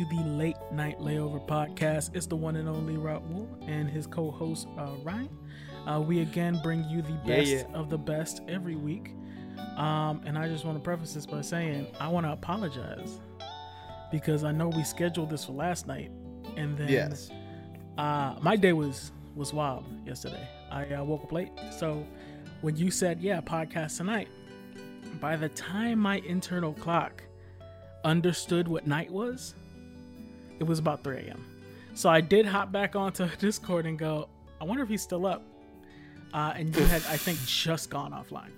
Night Layover Podcast. It's the one and only Raul and his co host, uh, Ryan. Uh, we again bring you the Yeah, best yeah. of the best every week. Um, and I just want to preface this by saying I want to apologize because I know we scheduled this for last night. And then Yes. uh, my day was was wild yesterday. I uh, woke up late, so when you said yeah, podcast tonight, by the time my internal clock understood what night was, it was about 3 a.m. So I did hop back onto Discord and go, I wonder if he's still up. Uh, and you had, I think, just gone offline.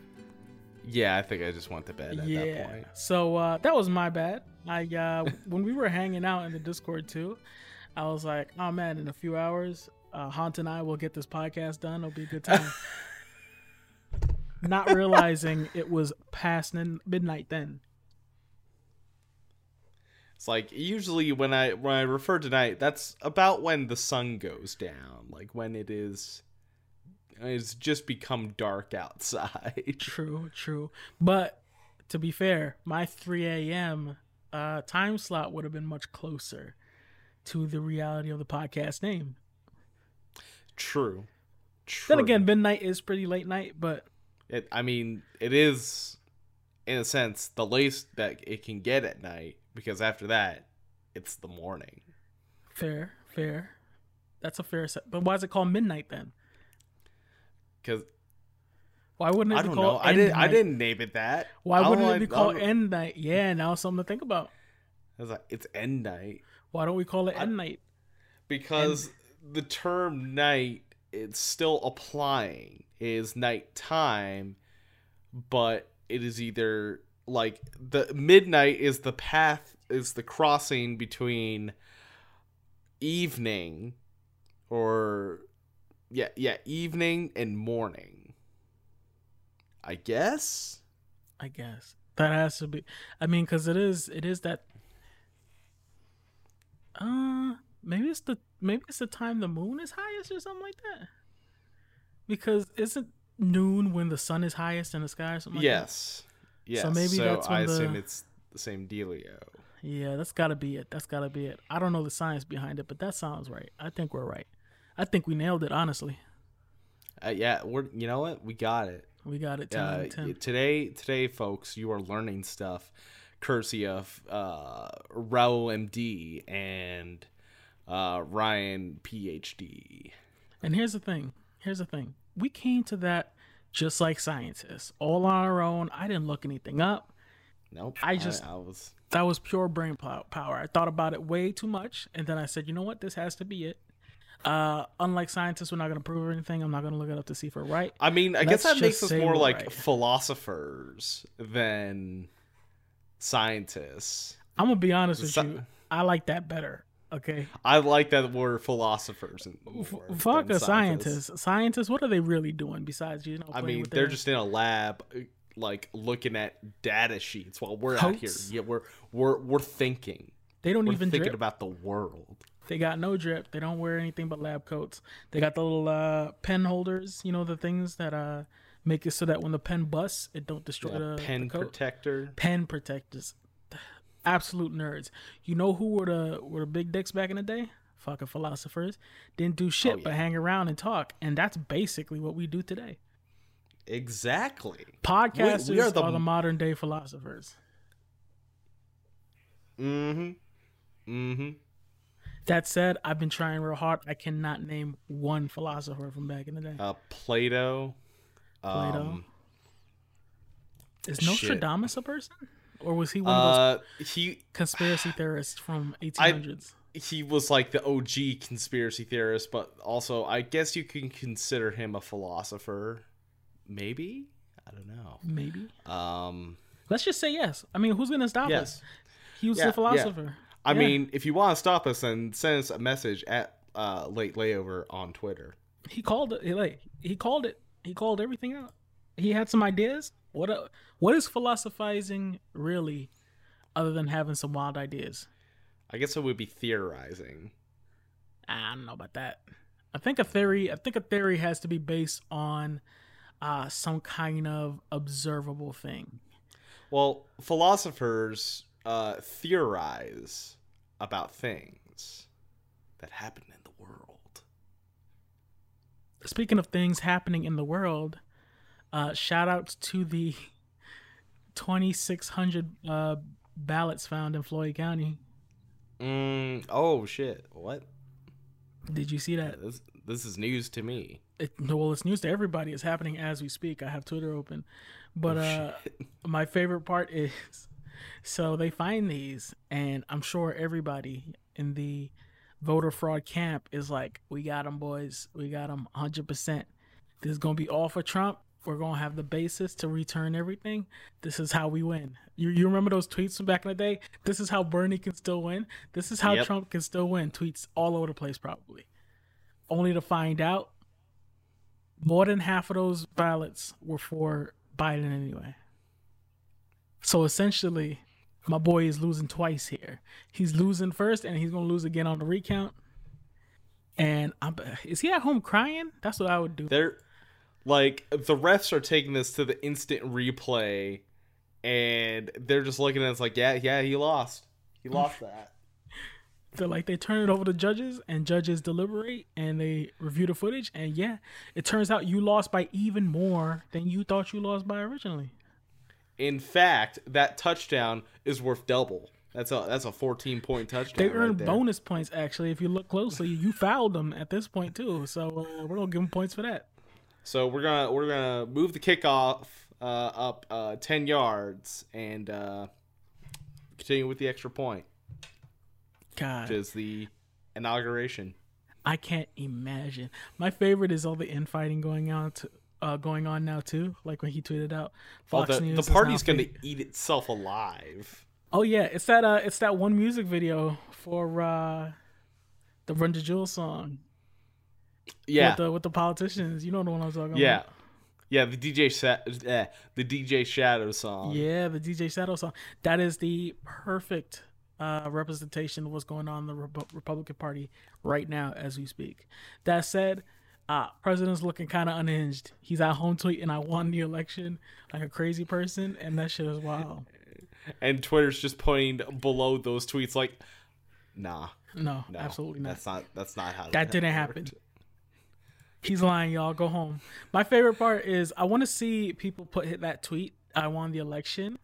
Yeah, I think I just went to bed at that point. So uh, that was my bad. I uh, when we were hanging out in the Discord too, I was like, "Oh man, in a few hours, uh, Haunt and I will get this podcast done. It'll be a good time." Not realizing it was past midnight then. It's like usually when I when I refer to night, that's about when the sun goes down, like when it is it's just become dark outside. True, true. But to be fair, my 3 a.m. Uh, time slot would have been much closer to the reality of the podcast name. True. True. Then again, midnight is pretty late night, but it, I mean, it is in a sense the latest that it can get at night because after that, it's the morning. Fair, fair. That's a fair set. But why is it called midnight then? Because Why wouldn't it I be don't know, called I end didn't I didn't name it that. Why I wouldn't it be I called end night? Yeah, now something to think about. I was like, it's end night. Why don't we call it I- end night? because the term night it's still applying It is nighttime but it is either like the midnight is the path is the crossing between evening or yeah yeah evening and morning i guess I guess that has to be. I mean, because it is, it is that. Uh, maybe it's the maybe it's the time the moon is highest or something like that. Because isn't noon when the sun is highest in the sky or something? Like that? Yes So maybe that's i when assume it's the same dealio Yeah, that's got to be it. That's got to be it. I don't know the science behind it, but that sounds right. I think we're right. I think we nailed it. Honestly, uh, yeah we're you know what we got it we got it. Ten uh, ten. today today folks you are learning stuff courtesy of uh Raul MD and uh Ryan PhD And here's the thing. Here's the thing. We came to that just like scientists, all on our own. I didn't look anything up. nope I just- I, was That was pure brain power. I thought about it way too much, and then I said, you know what? This has to be it. Uh, unlike scientists, we're not going to prove anything. I'm not going to look it up to see if we're right. I mean I Let's guess that makes us more like right. philosophers than scientists I'm gonna be honest with So- you. I like that better. Okay. I like that we're philosophers F- fuck a scientist. Scientists, what are they really doing besides you know? I mean they're their- just in a lab uh, like looking at data sheets while we're out here yeah we're we're we're thinking they don't we're even thinking drip. about the world They got no drip. They don't wear anything but lab coats. They got the little uh, pen holders, you know, the things that uh, make it so that when the pen busts, it don't destroy Yeah, the pen the protector. pen protectors. Absolute nerds. You know who were the were the big dicks back in the day? Fucking philosophers. Didn't do shit Oh, but hang around and talk. And that's basically what we do today. Exactly. Podcasters we are are, the- the, modern day philosophers. Mm-hmm. Mm-hmm. That said, I've been trying real hard. I cannot name one philosopher from back in the day. Uh, Plato. Plato. Um, Is shit. Nostradamus a person? Or was he one of those uh, he conspiracy theorists from 1800s? he was like the OG conspiracy theorist, but also I guess you can consider him a philosopher. Maybe I don't know. Maybe. Um, Let's just say yes. I mean, who's going to stop yes. us? He was Yeah, a yeah. philosopher. I Yeah. mean, if you want to stop us, then send us a message at uh, late layover on Twitter. he called it. He, like he called it. He called everything out. He had some ideas. What uh, what is philosophizing really, other than having some wild ideas? I guess it would be theorizing. I don't know about that. I think a theory. I think a theory has to be based on uh, some kind of observable thing. Well, philosophers uh, theorize about things. things that happen in the world. Speaking of things happening in the world, uh, shout outs to the 2,600 uh, ballots found in Floyd County. Mm, oh shit! What? Did you see that? This this is news to me. It, well, it's news to everybody. It's happening as we speak. I have Twitter open, but Oh, uh, my favorite part is so they find these, and I'm sure everybody in the voter fraud camp is like, "We got them, boys. We got them, 100. percent This is gonna be all for Trump. We're gonna have the basis to return everything. This is how we win. You you remember those tweets from back in the day? This is how Bernie can still win. This is how Yep. Trump can still win. Tweets all over the place, probably. Only to find out more than half of those ballots were for Biden anyway. So essentially, my boy is losing twice here. He's losing first, and he's gonna lose again on the recount. And I'm, is he at home crying? That's what I would do. They're like the refs are taking this to the instant replay, and they're just looking at it, it's like, yeah, yeah, he lost. He lost that. They're like they turn it over to judges, and judges deliberate and they review the footage. And yeah, it turns out you lost by even more than you thought you lost by originally. In fact, that touchdown is worth double. That's a that's a 14 point touchdown. They right earned there. bonus points actually. If you look closely, you fouled them at this point too. So uh, we're gonna give them points for that. So we're gonna we're gonna move the kickoff uh, up uh, 10 yards and uh, continue with the extra point, God, which is the inauguration. I can't imagine. My favorite is all the infighting going on to, uh, going on now too. Like when he tweeted out, Oh, Fox the, News the party's gonna eat itself alive. Oh yeah, it's that uh, it's that one music video for uh, the Run the Jewels song. Yeah, with the with the politicians. You know the one I'm talking yeah, about. yeah. Yeah, the DJ Sa- eh, the DJ Shadow song. Yeah, the DJ Shadow song. That is the perfect uh, representation of what's going on in the Repu- Republican Party right now as we speak. That said, uh, president's looking kind of unhinged. He's at home tweeting, "I won the election" like a crazy person, and that shit is wild. and Twitter's just pointing below those tweets like, nah, No, no, absolutely not. That's not that's not how That didn't happen. He's lying, y'all. Go home. My favorite part is I want to see people put hit that tweet. I won the election.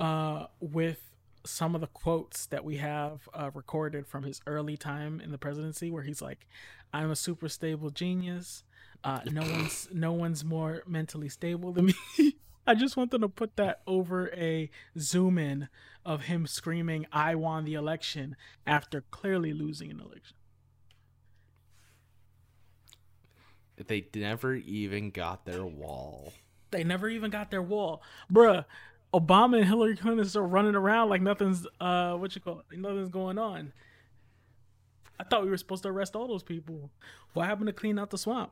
Uh, with some of the quotes that we have uh, recorded from his early time in the presidency, where he's like, "I'm a super stable genius. Uh, no one's no one's more mentally stable than me." I just want them to put that over a zoom in of him screaming, "I won the election" after clearly losing an election. They never even got their wall. They never even got their wall, bruh. Obama and Hillary Clinton are running around like nothing's uh what you call it, nothing's going on. I thought we were supposed to arrest all those people. What happened to clean out the swamp?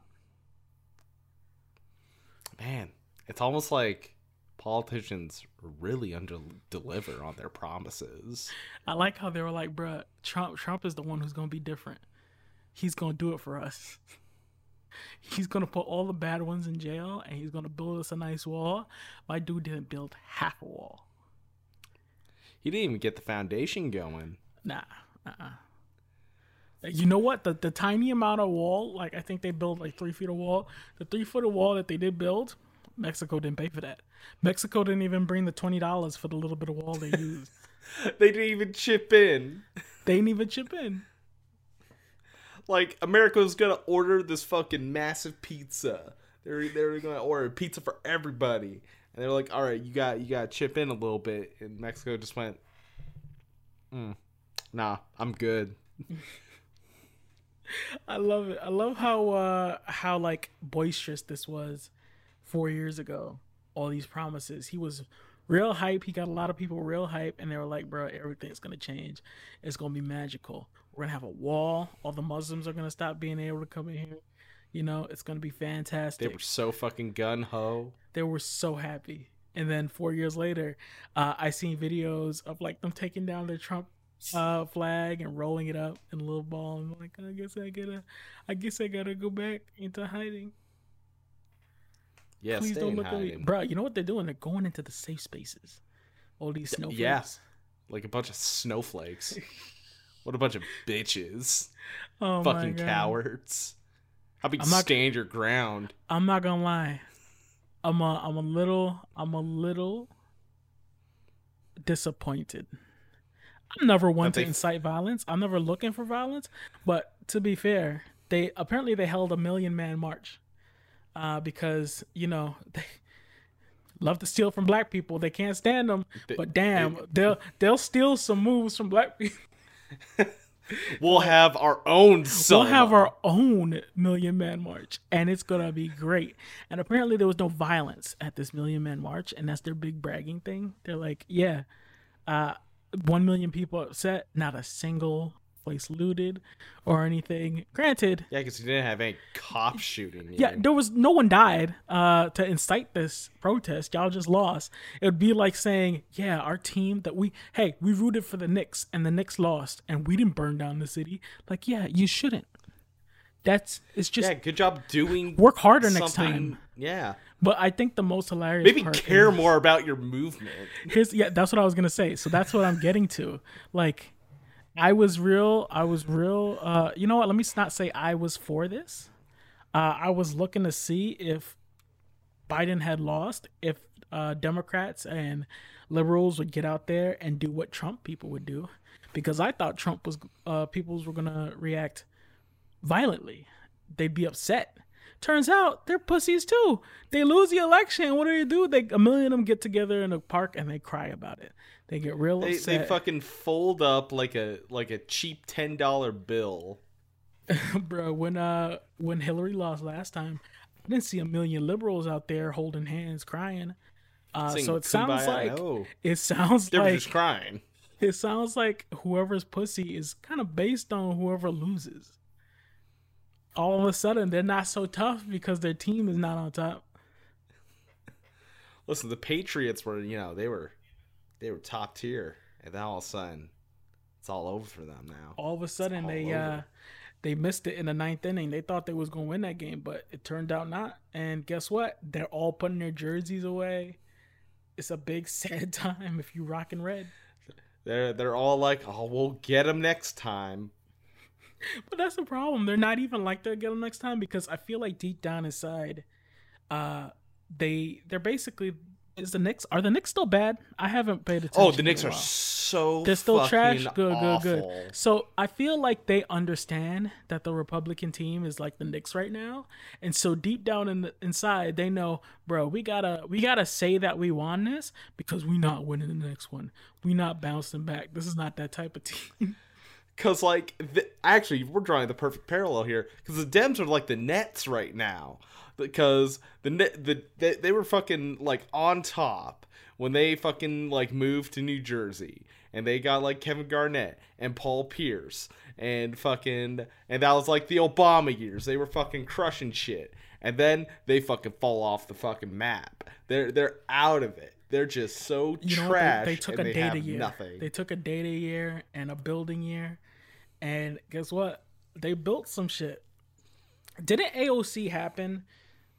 Man, it's almost like politicians really under deliver on their promises. I like how they were like, bruh, Trump Trump is the one who's gonna be different. He's gonna do it for us. He's gonna put all the bad ones in jail and he's gonna build us a nice wall. My dude didn't build half a wall. He didn't even get the foundation going. Nah. Uh-uh. You know what? The the tiny amount of wall, like I think they built like three feet of wall. The three foot of wall that they did build, Mexico didn't pay for that. Mexico didn't even bring the twenty dollars for the little bit of wall they used. They didn't even chip in. they didn't even chip in. Like America America's gonna order this fucking massive pizza. They're they're gonna order pizza for everybody, and they're like, "All right, you got you got to chip in a little bit." And Mexico just went, mm, "Nah, I'm good." I love it. I love how uh how like boisterous this was four years ago. All these promises. He was real hype. He got a lot of people real hype, and they were like, "Bro, everything's gonna change. It's gonna be magical. We're gonna have a wall. All the Muslims are gonna stop being able to come in here. You know, it's gonna be fantastic. They were so fucking gun ho. they were so happy. And then four years later, uh, I seen videos of like them taking down their Trump uh, flag and rolling it up in a little ball. And I'm like, I guess I gotta, I guess I gotta go back into hiding. Yeah, Please don't look at me, hiding. bro. You know what they're doing? They're going into the safe spaces. All these snowflakes. Yeah, like a bunch of snowflakes. What a bunch of bitches. Oh Fucking cowards. How about you not- stand your ground? I'm not gonna lie. I'm a I'm a little I'm a little disappointed. I'm never one That to they- incite violence. I'm never looking for violence. But to be fair, they apparently they held a million man march. Uh, because, you know, they love to steal from black people. They can't stand them. They- But damn, they'll they'll steal some moves from black people. We'll have our own We'll have our own Million Man March, and it's gonna be great. And apparently, there was no violence at this Million Man March, and that's their big bragging thing. They're like, "Yeah, uh, one million people upset, not a single place looted or anything." Granted, Yeah, because you didn't have any cop shooting. Yeah, there was no one died uh, to incite this protest. Y'all just lost. It would be like saying, "Yeah, our team that we hey we rooted for the Knicks and the Knicks lost and we didn't burn down the city." Like, yeah, you shouldn't. That's it's just yeah, good job doing. work harder next time. Yeah, But I think the most hilarious maybe care is- more about your movement. here's yeah that's what i was gonna say so that's what i'm getting to like i was real i was real uh you know what let me not say i was for this uh i was looking to see if biden had lost if uh democrats and liberals would get out there and do what trump people would do because i thought trump was uh peoples were gonna react violently they'd be upset Turns out they're pussies too. They lose the election. What do they do? They a million of them get together in a park and they cry about it. They get real They, upset. they fucking fold up like a like a cheap ten dollar bill. bro when uh when hillary lost last time i didn't see a million liberals out there holding hands crying uh Sing so it sounds like oh, it sounds they were like just crying. it sounds like whoever's pussy is kind of based on whoever loses all of a sudden they're not so tough because their team is not on top Listen, the Patriots were you know they were they were top tier, and then all of a sudden it's all over for them now. all of a sudden they over. uh they missed it in the ninth inning they thought they was gonna win that game but it turned out not and guess what they're all putting their jerseys away it's a big sad time if you rocking red They're they're all like, oh, we'll get them next time. But that's the problem. They're not even like they'll get them next time because I feel like deep down inside, uh, they they're basically is the Knicks are the Knicks still bad? I haven't paid attention. Oh, the Knicks are so They're still trash. Good, good, good. So I feel like they understand that the Republican team is like the Knicks right now, and so deep down in the, inside, they know, bro, we gotta we gotta say that we won this because we not winning the next one. We not bouncing back. This is not that type of team. Cause like, the, actually, we're drawing the perfect parallel here. Cause the Dems are like the Nets right now. Because the the they, they were fucking like on top when they fucking like moved to New Jersey, and they got like Kevin Garnett and Paul Pierce and fucking, and that was like the Obama years. They were fucking crushing shit, and then they fucking fall off the fucking map. They're they're out of it. They're just so you know trash. They, they took and a they data year. Nothing. They took a data year and a building year, and guess what? They built some shit. Didn't AOC happen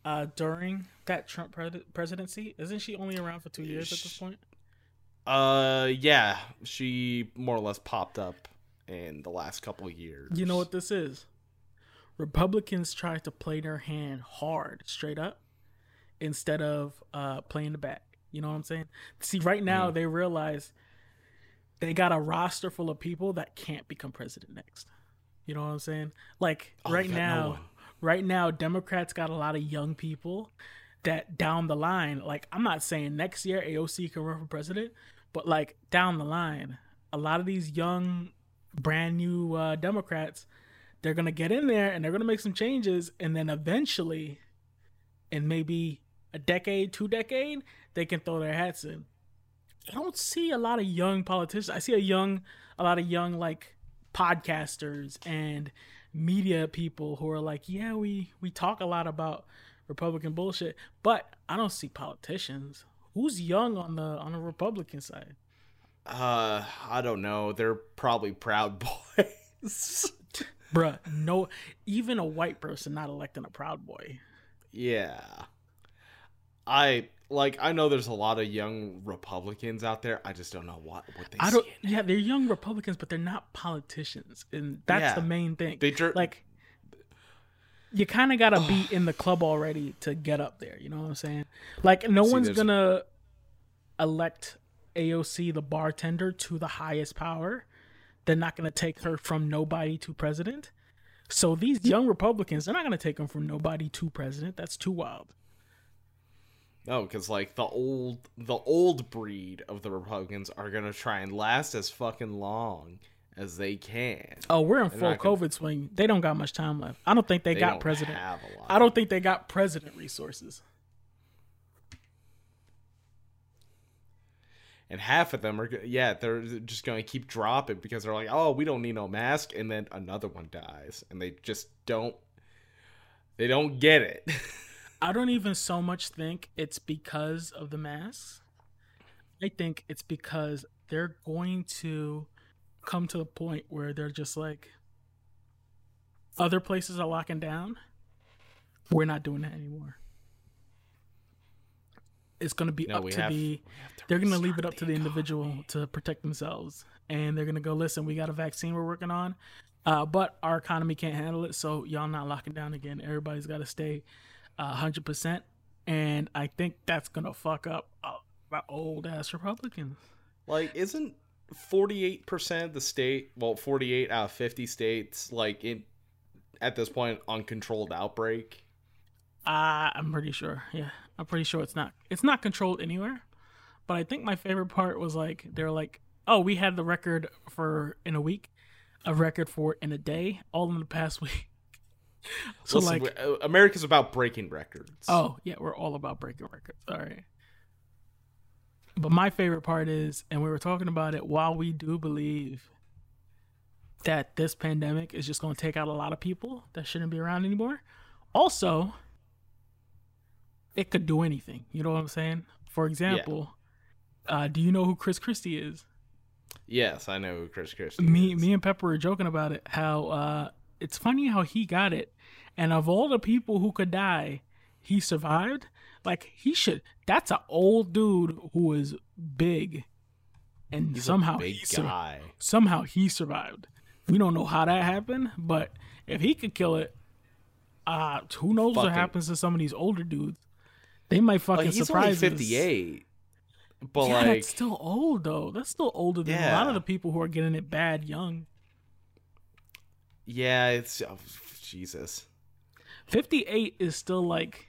uh, during that Trump pre- presidency? Isn't she only around for two years at this point? Uh, yeah, she more or less popped up in the last couple of years. You know what this is? Republicans try to play their hand hard, straight up, instead of uh, playing the back. You know what I'm saying? See, right now Mm. they realize they got a roster full of people that can't become president next. You know what I'm saying? Like Oh, right no now, one. Right now, Democrats got a lot of young people that down the line, like I'm not saying next year AOC can run for president, but like down the line, a lot of these young, brand new uh, Democrats, they're gonna get in there and they're gonna make some changes, and then eventually, in maybe a decade, two decade, they can throw their hats in. I don't see a lot of young politicians. I see a young, a lot of young like podcasters and media people who are like, yeah, we we talk a lot about Republican bullshit, but I don't see politicians. Who's young on the on the Republican side? Uh, I don't know. They're probably Proud Boys. Bruh, no, even a white person not electing a Proud Boy. yeah. I like I know there's a lot of young Republicans out there. I just don't know what what they I don't. see. in it. Yeah, they're young Republicans, but they're not politicians, and that's Yeah. the main thing. They dr- like, you kind of gotta be in the club already to get up there. You know what I'm saying? Like, no See, one's gonna elect AOC, the bartender, to the highest power. They're not gonna take her from nobody to president. So these young Republicans, they're not gonna take them from nobody to president. That's too wild. Oh, no, because like the old the old breed of the Republicans are gonna try and last as fucking long as they can. Oh, we're in full not gonna- COVID swing. They don't got much time left. I don't think they, They got president. have a lot. I don't think they got president resources. and half of them are yeah they're just going to keep dropping because they're like oh we don't need no mask and then another one dies and they just don't they don't get it I don't even so much think it's because of the masks. I think it's because they're going to come to the point where they're just like other places are locking down. We're not doing that anymore. It's going to be No, up to have- the to they're going to leave it up to the individual to protect themselves and they're going to go listen we got a vaccine we're working on uh, but our economy can't handle it so y'all not locking down again everybody's got to stay uh, 100% and i think that's to fuck up uh, the old ass republicans like isn't 48% of the state well 48 out of 50 states like in at this point uncontrolled outbreak? Uh, i'm pretty sure. Yeah. I'm pretty sure it's not it's not controlled anywhere. But i think my favorite part was like they're like oh we had the record for in a week a record for in a day all in the past week so Listen, like uh, america's about breaking records Oh, yeah, we're all about breaking records. All right. But my favorite part is, and we were talking about it, while we do believe that this pandemic is just going to take out a lot of people that shouldn't be around anymore, also, it could do anything. You know what I'm saying? For example, uh, do you know who Chris Christie is? yes i know who chris christie me is. me and Pepper were joking about it. How uh, it's funny how he got it, and of all the people who could die, he survived. Like he should. That's an old dude who is big, and He's somehow big he sur- guy somehow he survived. We don't know how that happened, but if he could kill it, uh, who knows what happens to some of these older dudes? They might fucking like he's surprise only us. 58 but yeah, like that's still old though. That's still older than a lot of the people who are getting it bad young. Yeah, it's oh, jesus. 58 is still like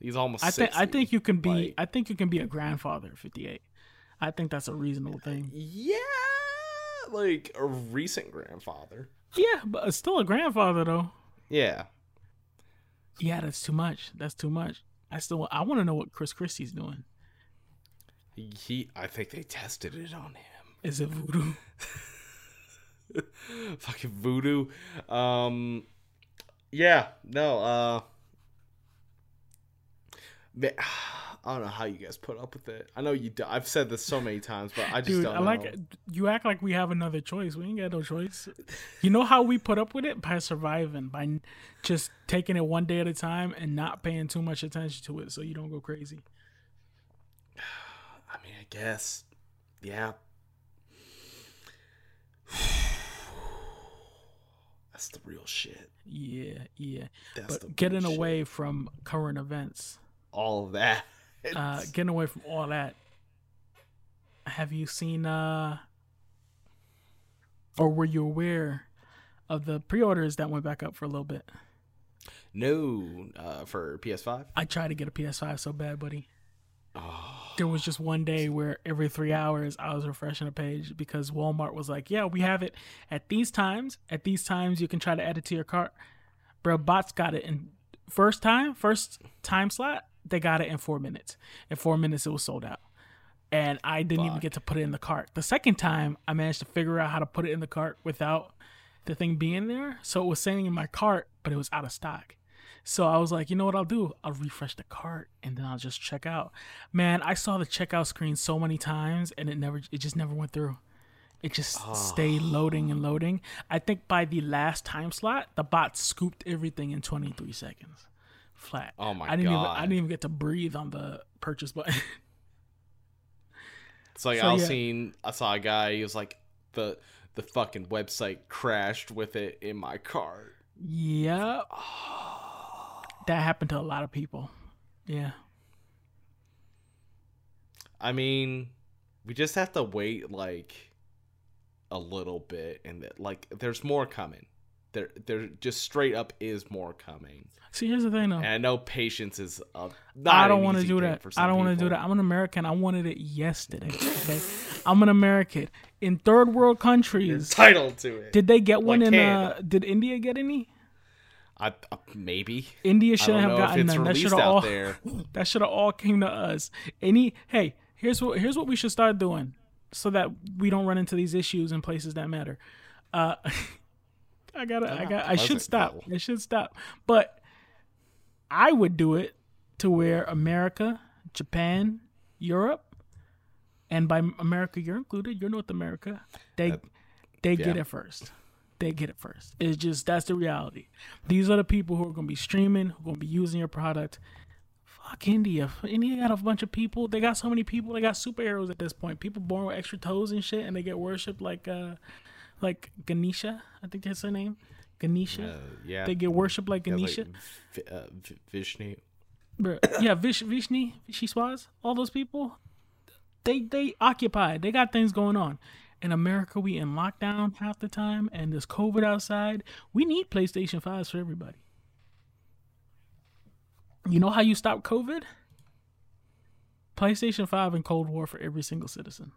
He's almost. I think I think you can be Like- I think you can be a grandfather at 58. I think that's a reasonable uh, thing. Yeah, like a recent grandfather. Yeah, but still a grandfather though. Yeah, Yeah, that's too much. That's too much. I still I want to know what Chris Christie's doing. he. I think they tested it on him. Is it voodoo? Fucking voodoo. Um. Yeah. No. Uh. ma- I don't know how you guys put up with it. I know you. Do, I've said this so many times, but I just Dude, don't I like know. it. You act like we have another choice. We ain't got no choice. You know how we put up with it by surviving, by just taking it one day at a time and not paying too much attention to it, so you don't go crazy. I mean, I guess. Yeah. That's the real shit. Yeah, yeah. That's the But getting shit. away from current events, all of that. uh, getting away from all that. Have you seen, uh, or were you aware of the pre-orders that went back up for a little bit? no, uh, for PS5. I tried to get a PS5 so bad, buddy. Oh, There was just one day where every three hours I was refreshing a page because Walmart was like, "Yeah, we have it at these times. At these times, you can try to add it to your cart." Bro, bots got it in first time, first time slot. They got it in four minutes. In four minutes, it was sold out, and I didn't even get to put it in the cart. The second time, I managed to figure out how to put it in the cart without the thing being there. So it was sitting in my cart, but it was out of stock. So I was like, you know what I'll do? I'll refresh the cart and then I'll just check out. Man, I saw the checkout screen so many times and it never it just never went through. It just stayed ah. loading and loading. I think by the last time slot, the bot scooped everything in 23 seconds. flat. Oh my I didn't even I didn't even get to breathe on the purchase button. It's like So, I yeah. seeing, I saw a guy. He was like, the the fucking website crashed with it in my cart. yeah, that happened to a lot of people. Yeah. I mean, we just have to wait like a little bit, and that like there's more coming. There, there just straight up is more coming. See, here's the thing though. And I know patience is a I don't want to do that. I don't want to do that. I'm an American. I wanted it yesterday. Okay, I'm an American. In third world countries, entitled to it. did they get one Like in? Uh, did India get any? I, uh, maybe India should have gotten none. That should have all. there. That should have all came to us. Any hey, here's what here's what we should start doing, so that we don't run into these issues in places that matter. Uh, I gotta, I got, I should stop. though. I should stop. But I would do it to where America, Japan, Europe, and by America you're included. You're North America. They, That- they get it first. They get it first. It's just that's the reality. These are the people who are going to be streaming, who are going to be using your product. Fuck India. India got a bunch of people. They got so many people. They got superheroes at this point. People born with extra toes and shit, and they get worshipped like uh, like Ganesha. I think that's her name. Ganesha. Uh, yeah, They get worshipped like Yeah, like Ganesha. Uh, Vi- Vishnu. Bruh, yeah, Vish, Vishni, Vishwas, all those people, they they occupied. They got things going on. In America, we in lockdown half the time, and there's COVID outside. We need PlayStation 5s for everybody. You know how you stop COVID? PlayStation 5 and Cold War for every single citizen.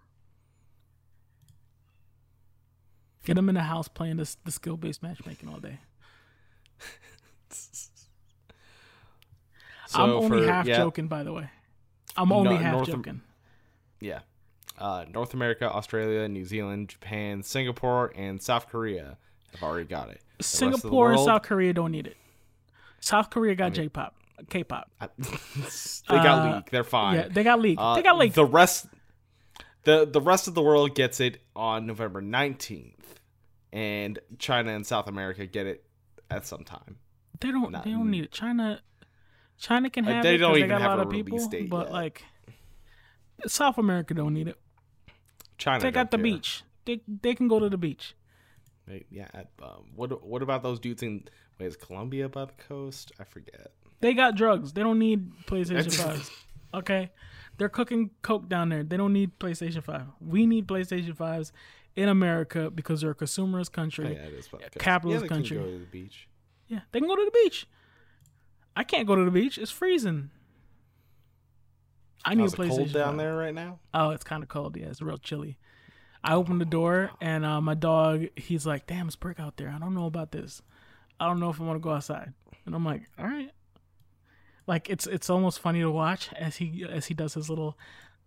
Get them in the house playing this the skill based matchmaking all day. So I'm only for- half yeah, joking, by the way. I'm only No- half North Am- joking. Yeah. Uh, North America, Australia, New Zealand, Japan, Singapore, and South Korea have already got it. The rest of the Singapore and South Korea don't need it. South Korea got J-pop, K-pop. I- they got Uh, leaked. They're fine. Yeah, they got leaked. Uh, they got leaked. The rest, the the rest of the world gets it on November nineteenth, and China and South America get it at some time. they don't. not- They don't need it. China, China can Uh, have they it don't they even got a have lot a of people, date but yet. like South America don't need it. China They got the care. beach. They they can go to the beach. Yeah. Um, what what about those dudes in? Wait, is Colombia by the coast? I forget. They got drugs. They don't need PlayStation Fives. Okay, they're cooking coke down there. They don't need PlayStation Five. We need PlayStation Fives in America because they're a consumerist Oh, country. yeah, it is by capitalist yeah, they can country. Go to the beach. Yeah, they can go to the beach. I can't go to the beach. It's freezing. I need How's a PlayStation. cold down 5. there right now? Oh, it's kind of cold. Yeah, it's real chilly. I opened the door and uh, my dog, he's like, "Damn, it's brick out there. I don't know about this. I don't know if I want to go outside." And I'm like, "All right." Like it's it's almost funny to watch as he as he does his little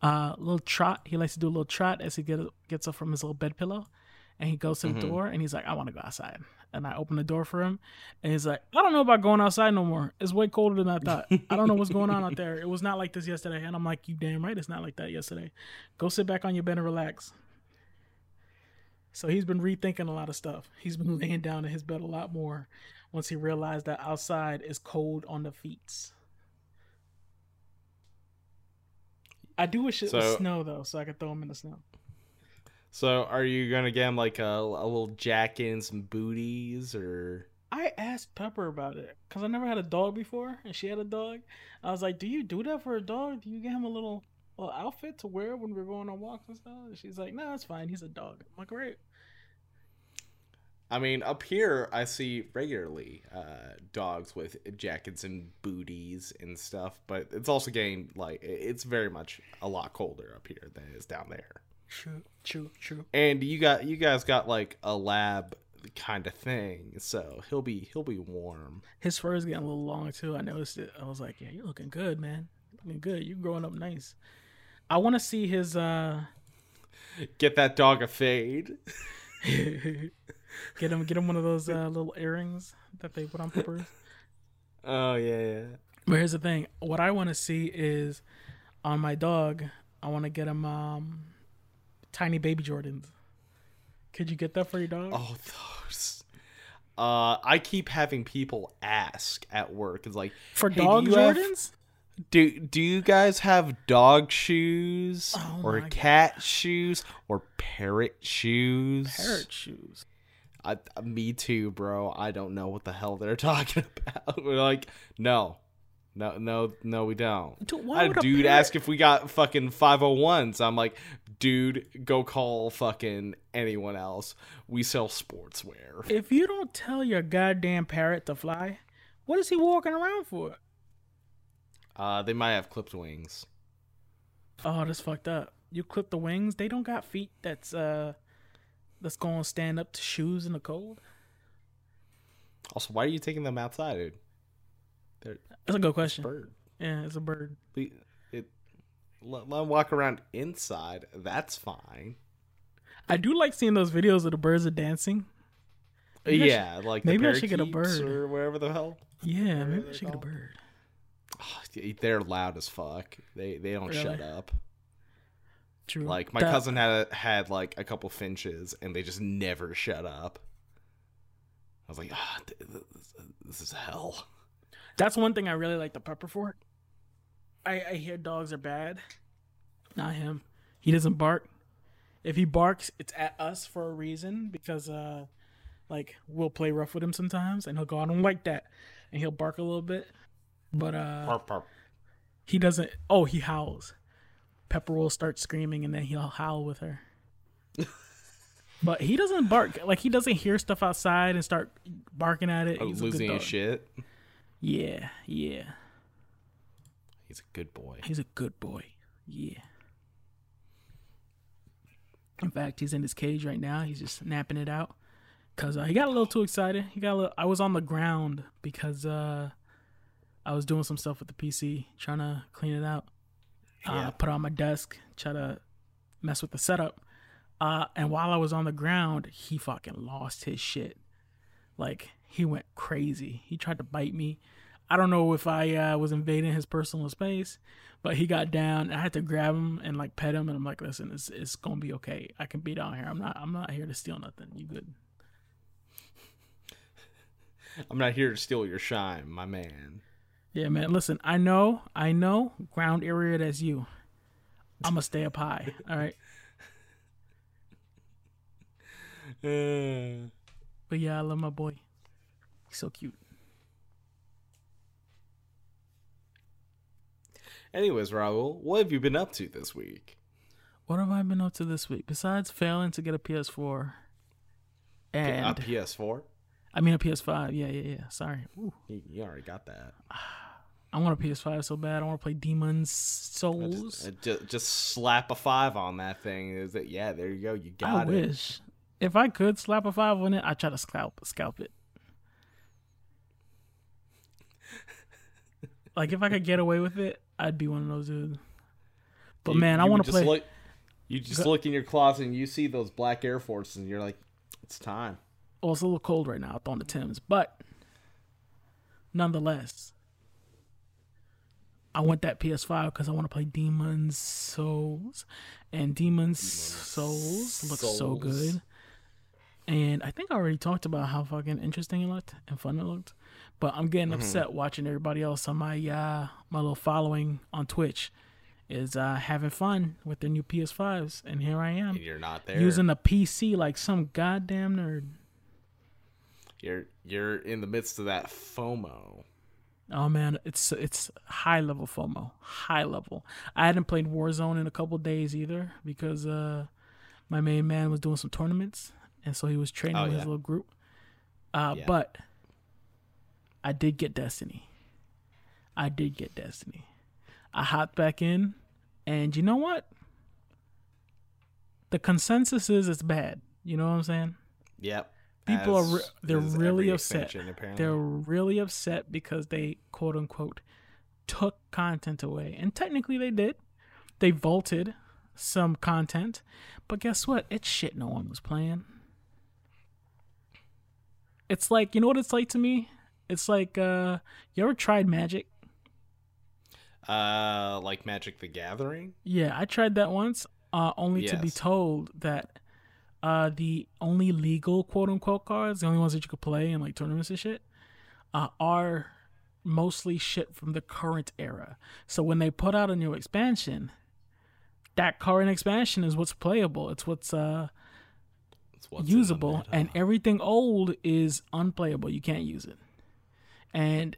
uh little trot. He likes to do a little trot as he get, gets up from his little bed pillow, and he goes to the door and he's like, "I want to go outside." And I open the door for him, and he's like, "I don't know about going outside no more. It's way colder than I thought. I don't know what's going on out there. It was not like this yesterday." And I'm like, "You damn right, it's not like that yesterday. Go sit back on your bed and relax." So he's been rethinking a lot of stuff. He's been laying down in his bed a lot more once he realized that outside is cold on the feet. I do wish it was snow though, so I could throw him in the snow. So, are you gonna get him like a, a little jacket and some booties, or I asked Pepper about it because I never had a dog before, and she had a dog. I was like, "Do you do that for a dog? Do you get him a little, little outfit to wear when we're going on walks and stuff?" And she's like, "No, it's fine. He's a dog." I'm like, "Great." I mean, up here I see regularly uh, dogs with jackets and booties and stuff, but it's also getting like it's very much a lot colder up here than it is down there. True, true, true. And you got you guys got like a lab kind of thing, so he'll be he'll be warm. His fur is getting a little long too. I noticed it. I was like, "Yeah, you're looking good, man. Looking good. You're growing up nice." I want to see his. uh Get that dog a fade. Get him, get him one of those uh, little earrings that they put on peppers. Oh yeah, yeah. But here's the thing: what I want to see is on my dog. I want to get him um, tiny baby Jordans. Could you get that for your dog? Oh, those. Uh, I keep having people ask at work. It's like For "Hey, do dog have- Jordans? do do you guys have dog shoes Oh or cat shoes or parrot shoes? Parrot shoes. I, me too, bro. I don't know what the hell they're talking about. We're like, no, no, no, no, we don't. Dude, why would a a dude parrot- ask if we got fucking 501s. I'm like, dude, go call fucking anyone else. We sell sportswear. If you don't tell your goddamn parrot to fly, what is he walking around for? Uh, they might have clipped wings. Oh, that's fucked up. You clip the wings, they don't got feet that's uh that's gonna stand up to shoes in the cold. Also, why are you taking them outside, dude? They're That's a good question. bird. Yeah, it's a bird. Let, let them walk around inside. That's fine. I do like seeing those videos of the birds are dancing. Maybe I should- yeah, like maybe I should get a bird. or whatever the hell. Yeah, maybe I should get a bird. Oh, they're loud as fuck. They they don't shut up. True. Like my That- cousin had a, had like a couple finches, and they just never shut up. I was like, ah, th- this, this is hell. That's one thing I really like the pepper for. I, I hear dogs are bad. Not him. He doesn't bark. If he barks, it's at us for a reason because uh like we'll play rough with him sometimes and he'll go, I don't like that. And he'll bark a little bit. But uh Parp, parp. he doesn't oh, he howls. Pepper will start screaming and then he'll howl with her. but he doesn't bark like he doesn't hear stuff outside and start barking at it. Oh, He's losing his shit. Yeah, yeah. He's a good boy. He's a good boy. Yeah. In fact, he's in his cage right now. He's just napping it out because uh, he got a little too excited. He got a little, I was on the ground because uh, I was doing some stuff with the PC, trying to clean it out. Yeah. Uh, put it on my desk, try to mess with the setup. Uh, and while I was on the ground, he fucking lost his shit. Like he went crazy. He tried to bite me. I don't know if I uh, was invading his personal space, but he got down. And I had to grab him and like pet him, and I'm like, "Listen, it's it's gonna be okay. I can be down here. I'm not I'm not here to steal nothing. You good?" I'm not here to steal your shine, my man. Yeah, man. Listen, I know, I know, ground area that's you. I'm gonna stay up high. All right. Uh, But yeah, I love my boy. He's so cute. Anyways, Raul, what have you been up to this week? What have I been up to this week besides failing to get a PS4? And a PS4. I mean a PS5. Yeah, yeah, yeah. Sorry. Ooh. You, already got that. I want a PS5 so bad. I want to play Demon's Just, Souls. uh, ju- just slap a five on that thing. Is it? Yeah, there you go. You I got it. wish. If I could slap a five on it, I'd try to scalp scalp it. like if I could get away with it, I'd be one of those dudes. But You- man, I want to play. Look, you just look in your closet and you see those black Air Forces, and you're like, it's time. Oh, it's a little cold right now. Out on the Thames, but nonetheless, I want that PS5 because I want to play Demon's Souls, and Demon's Souls looks so good. And I think I already talked about how fucking interesting it looked and fun it looked. But I'm getting upset watching everybody else on my uh my little following on Twitch is uh having fun with their new PS5s, and here I am And you're not there. using a PC like some goddamn nerd. You're you're in the midst of that FOMO. Oh man, it's it's high level FOMO, high level. I hadn't played Warzone in a couple days either because uh my main man was doing some tournaments and so he was training Oh, with yeah. his little group. Uh Yeah. but I did get Destiny. I did get Destiny. I hopped back in and you know what? The consensus is it's bad. You know what I'm saying? Yep. People are re- they're really upset. They're really upset because they quote unquote took content away. And technically they did. They vaulted some content. But guess what? It's shit no one was playing. It's like, you know what it's like to me? It's like uh you ever tried Magic? uh, like Magic the Gathering. Yeah, I tried that once, uh only to be told that uh, the only legal quote unquote cards, the only ones that you could play in like tournaments and shit, uh, are mostly shit from the current era. So when they put out a new expansion, that current expansion is what's playable. It's what's uh It's what's usable, and everything old is unplayable. You can't use it. And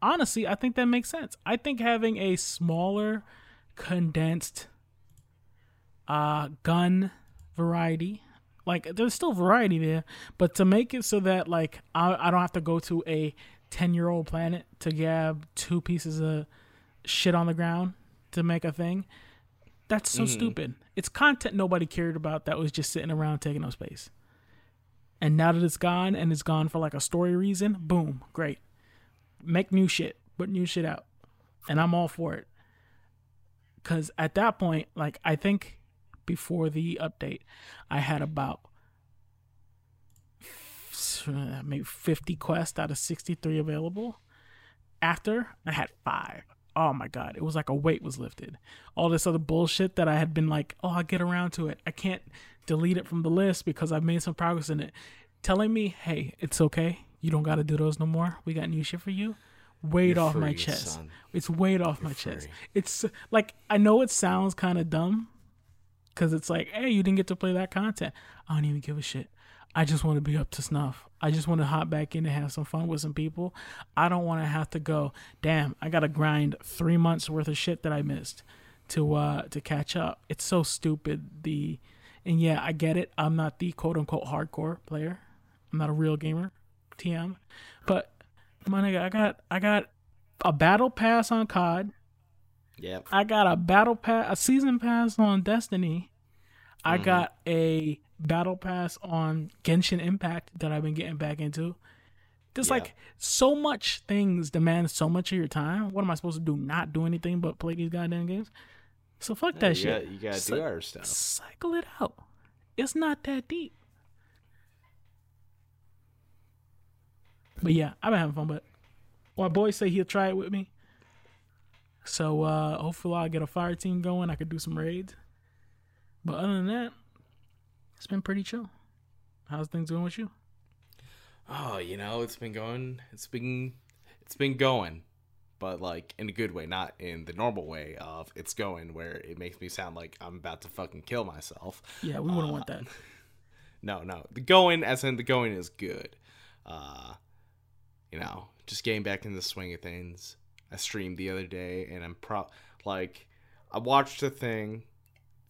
honestly, I think that makes sense. I think having a smaller, condensed uh gun variety like there's still variety there but to make it so that like i, I don't have to go to a 10 year old planet to grab two pieces of shit on the ground to make a thing that's so stupid. It's content nobody cared about that was just sitting around taking up space and now that it's gone and it's gone for like a story reason boom great. Make new shit. Put new shit out. And i'm all for it. Because at that point like i think before the update i had about maybe 50 quests out of 63 available. After i had five. Oh my god it was like a weight was lifted. All this other bullshit that i had been like oh i'll get around to it. I can't delete it from the list because i've made some progress in it. Telling me hey it's okay. You don't got to do those no more. We got new shit for you. Weight You're off my chest. son. it's weight off my chest. it's like i know it sounds kind of dumb because it's like hey you didn't get to play that content. I don't even give a shit. I just want to be up to snuff. I just want to hop back in and have some fun with some people. I don't want to have to go damn i gotta grind three months worth of shit that i missed to uh to catch up. It's so stupid the and yeah i get it i'm not the quote unquote hardcore player i'm not a real gamer tm but my nigga i got i got a battle pass on cod Yep. I got a battle pass, a season pass on Destiny. I mm-hmm. got a battle pass on Genshin Impact that I've been getting back into. There's Yeah. like so much things demand so much of your time. What am I supposed to do? Not do anything but play these goddamn games? So fuck that you shit. Got, you gotta Cy- do our stuff. Cycle it out. It's not that deep. But yeah, I've been having fun. But my boy say he'll try it with me. So uh hopefully I'll get a fire team going. I could do some raids. But other than that, it's been pretty chill. How's things going with you? Oh, you know, it's been going. It's been, it's been going, but like in a good way, not in the normal way of it's going, where it makes me sound like I'm about to fucking kill myself. Yeah, we wouldn't want that. No, no, the going, as in the going, is good. Uh, you know, just getting back in the swing of things. I streamed the other day, and I'm pro like, I watched a thing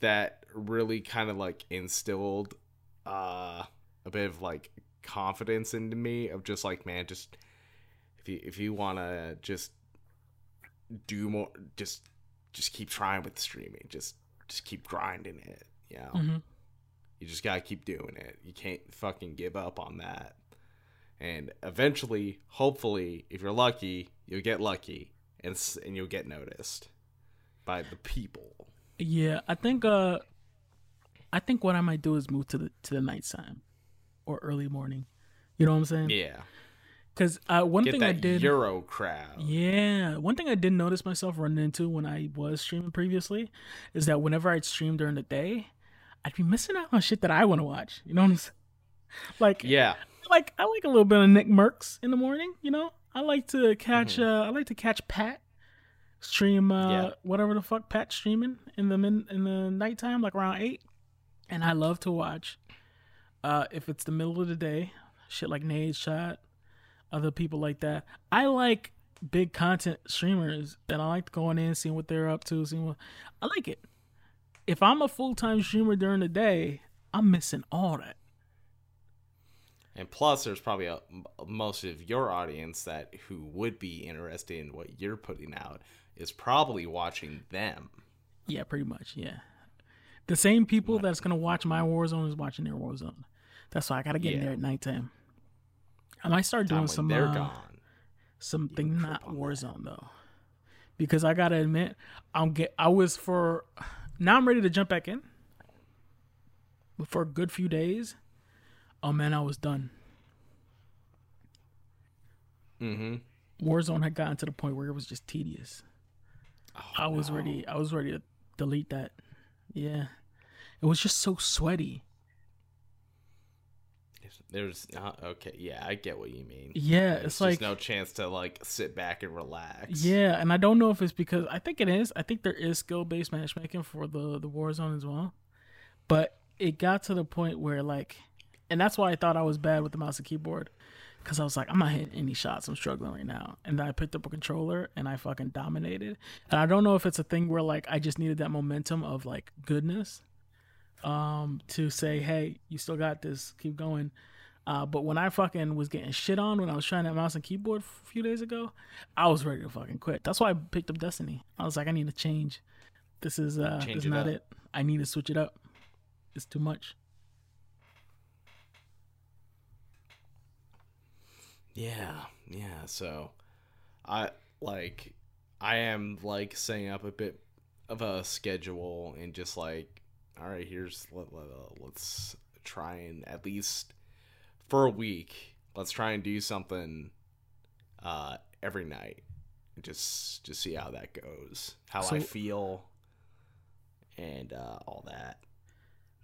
that really kind of like instilled uh a bit of like confidence into me of just like man just if you if you want to just do more just just keep trying with streaming just just keep grinding it you know Mhm. you just gotta keep doing it you can't fucking give up on that and eventually hopefully if you're lucky you'll get lucky and and you'll get noticed by the people Yeah, I think uh I think what I might do is move to the to the nighttime or early morning. You know what I'm saying? yeah Because uh, one get thing I did, euro crowd yeah, one thing I did notice myself running into when I was streaming previously is that whenever I'd stream during the day, I'd be missing out on shit that I want to watch. You know what I'm saying? Like, yeah like I like a little bit of Nick Mercs in the morning. You know, I like to catch. Uh, I like to catch Pat stream. Uh, Yeah. whatever the fuck Pat streaming in the min- in the nighttime, like around eight. And I love to watch. Uh, if it's the middle of the day, shit like Nadeshot, other people like that. I like big content streamers, and I like going in, seeing what they're up to, seeing what I like it. If I'm a full time streamer during the day, I'm missing all that. And plus, there's probably a, most of your audience that who would be interested in what you're putting out is probably watching them. Yeah, pretty much. Yeah, the same people that's gonna watch my Warzone is watching their Warzone. That's why I gotta get in there at nighttime. I might start doing some they're uh, gone. something not that. Warzone though, because I gotta admit, I'm get. I was for now. I'm ready to jump back in, but for a good few days, oh man, I was done. Mm-hmm. Warzone had gotten to the point where it was just tedious. Oh, I was ready. I was ready to delete that. Yeah, it was just so sweaty. There's not okay. Yeah, I get what you mean. Yeah, There's it's like no chance to like sit back and relax. Yeah, and I don't know if it's because I think it is. I think there is skill based matchmaking for the the Warzone as well, but it got to the point where like, and that's why I thought I was bad with the mouse and keyboard, because I was like, I'm not hitting any shots. I'm struggling right now, and then I picked up a controller and I fucking dominated. And I don't know if it's a thing where like I just needed that momentum of like goodness, um, to say, hey, you still got this, keep going. Uh, but when I fucking was getting shit on when I was trying that mouse and keyboard a few days ago, I was ready to fucking quit. That's why I picked up Destiny. I was like, I need to change. This is uh, Change this is not up. it. I need to switch it up. It's too much. Yeah, yeah. So, I like, I am like setting up a bit of a schedule and just like, all right, here's let, let, uh, let's try and at least for a week, let's try and do something uh every night. Just just see how that goes, how I feel, and uh, all that.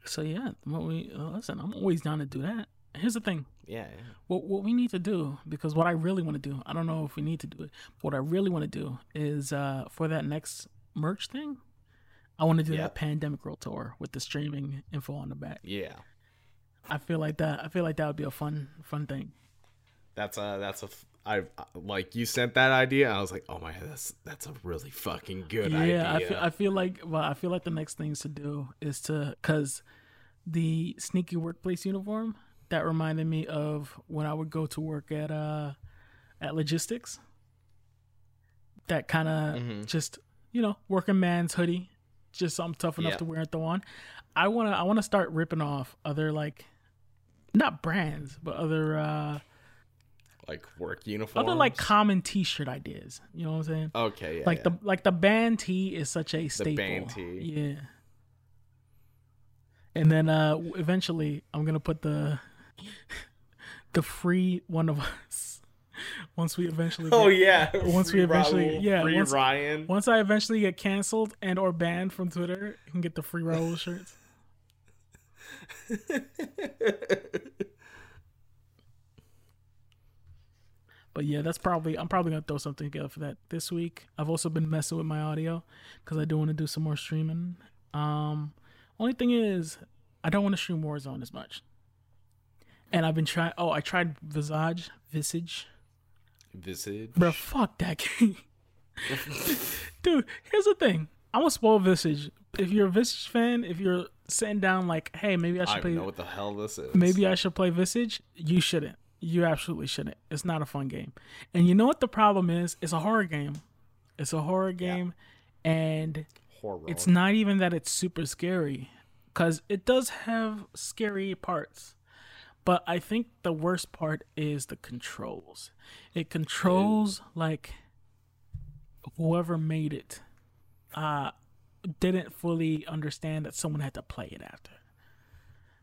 So yeah, what we uh, listen. I'm always down to do that. Here's the thing. Yeah, yeah. What what we need to do because what I really want to do. I don't know if we need to do it. But what I really want to do is uh, for that next merch thing. I want to do Yep. that pandemic world tour with the streaming info on the back. yeah. I feel like that. I feel like that would be a fun, fun thing. That's a that's a I like you sent that idea. I was like, oh my, that's that's a really fucking good yeah, idea. Yeah, I feel. I feel like. Well, I feel like the next things to do is to because the sneaky workplace uniform that reminded me of when I would go to work at uh at logistics. That kind of Mhm. just you know working man's hoodie, just something tough enough Yeah. to wear and throw on. I wanna I wanna start ripping off other like, not brands, but other uh like work uniforms. other like common T-shirt ideas. You know what I'm saying? okay, yeah, like yeah. the like the band tee is such a staple. The band tee. Yeah. And then uh eventually I'm gonna put the the free one of us once we eventually oh yeah. once we eventually- Raoul, yeah, free once- Ryan. once I eventually get canceled and or banned from Twitter, you can get the free Raoul shirts. But yeah, that's probably I'm probably gonna throw something together for that this week. I've also been messing with my audio because I do want to do some more streaming. Um, only thing is, I don't want to stream Warzone as much. And I've been trying. Oh, I tried Visage, Visage, Visage. bro. Fuck that game, dude. Here's the thing. I'm a spoiled Visage. If you're a Visage fan, if you're sitting down like, hey, maybe I I should don't play. know what the hell this is. Maybe I should play Visage. You shouldn't. You absolutely shouldn't. It's not a fun game. And you know what the problem is? It's a horror game. It's a horror game, and horror. it's not even that it's super scary, because it does have scary parts. But I think the worst part is the controls. It controls like whoever made it uh didn't fully understand that someone had to play it after